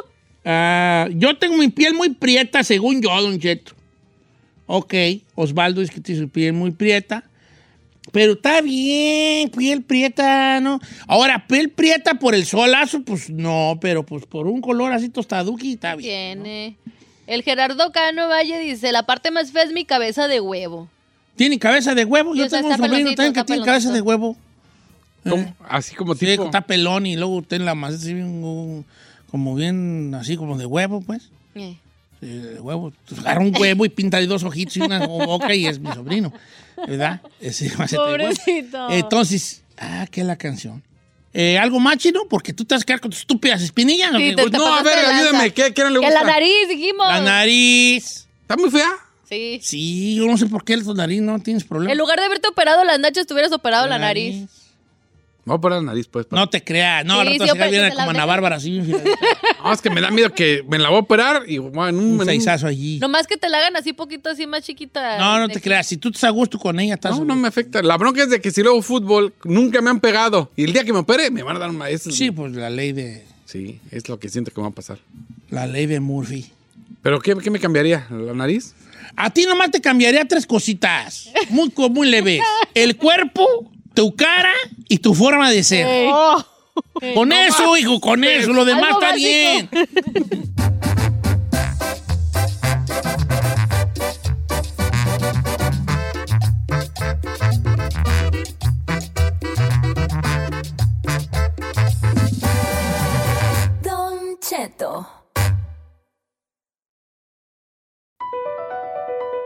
Ah, yo tengo mi piel muy prieta, según yo, Don Cheto. Ok, Osvaldo dice que tiene su piel muy prieta. Pero está bien, piel prieta, ¿no? Ahora, piel prieta por el solazo, pues no, pero pues por un color así tostaduki está bien. Tiene. El Gerardo Cano Valle dice, la parte más fea es mi cabeza de huevo. ¿Tiene cabeza de huevo? Yo tengo un sobrino también que tiene cabeza de huevo. ¿Cómo? Así como Sí, tipo. está pelón y luego tiene la masa así bien, como bien, así como de huevo, pues. Eh. Sí, de huevo. Pues, agarra un huevo y pinta de dos ojitos y una boca y es mi sobrino. ¿Verdad? Ese macete de huevo. Pobrecito. Entonces, ah, ¿qué es la canción? Eh, ¿Algo más, chino? Porque tú te vas a quedar con tus estúpidas espinillas. ¿no? Sí, te- te no, a ver, ayúdame. ¿Qué, qué no le Que gusta? la nariz, dijimos. La nariz. ¿Está muy fea? Sí. Sí, yo no sé por qué tu nariz no tienes problema. En lugar de haberte operado las nachas, te hubieras operado la, La nariz. Voy a poner la nariz, pues. No te creas. No, Sí, al rato sí, se que como la Ana. Bárbara, así. No, es que me da miedo que me la voy a operar y bueno, en un, Un seizazo allí. Nomás que te la hagan así poquito, así más chiquita. No, no te creas. Si tú estás a gusto con ella, estás. No, no me afecta. La bronca es de que si luego fútbol, nunca me han pegado. Y el día que me opere, me van a dar un maestro. Sí, pues la ley de. Sí, es lo que siento que va a pasar. La ley de Murphy. ¿Pero qué, qué me cambiaría? ¿La nariz? A ti nomás te cambiaría tres cositas. Muy, muy leves. El cuerpo, tu cara y tu forma de ser. Oh. Con eso, hijo, con eso. Lo demás Algo está básico. bien.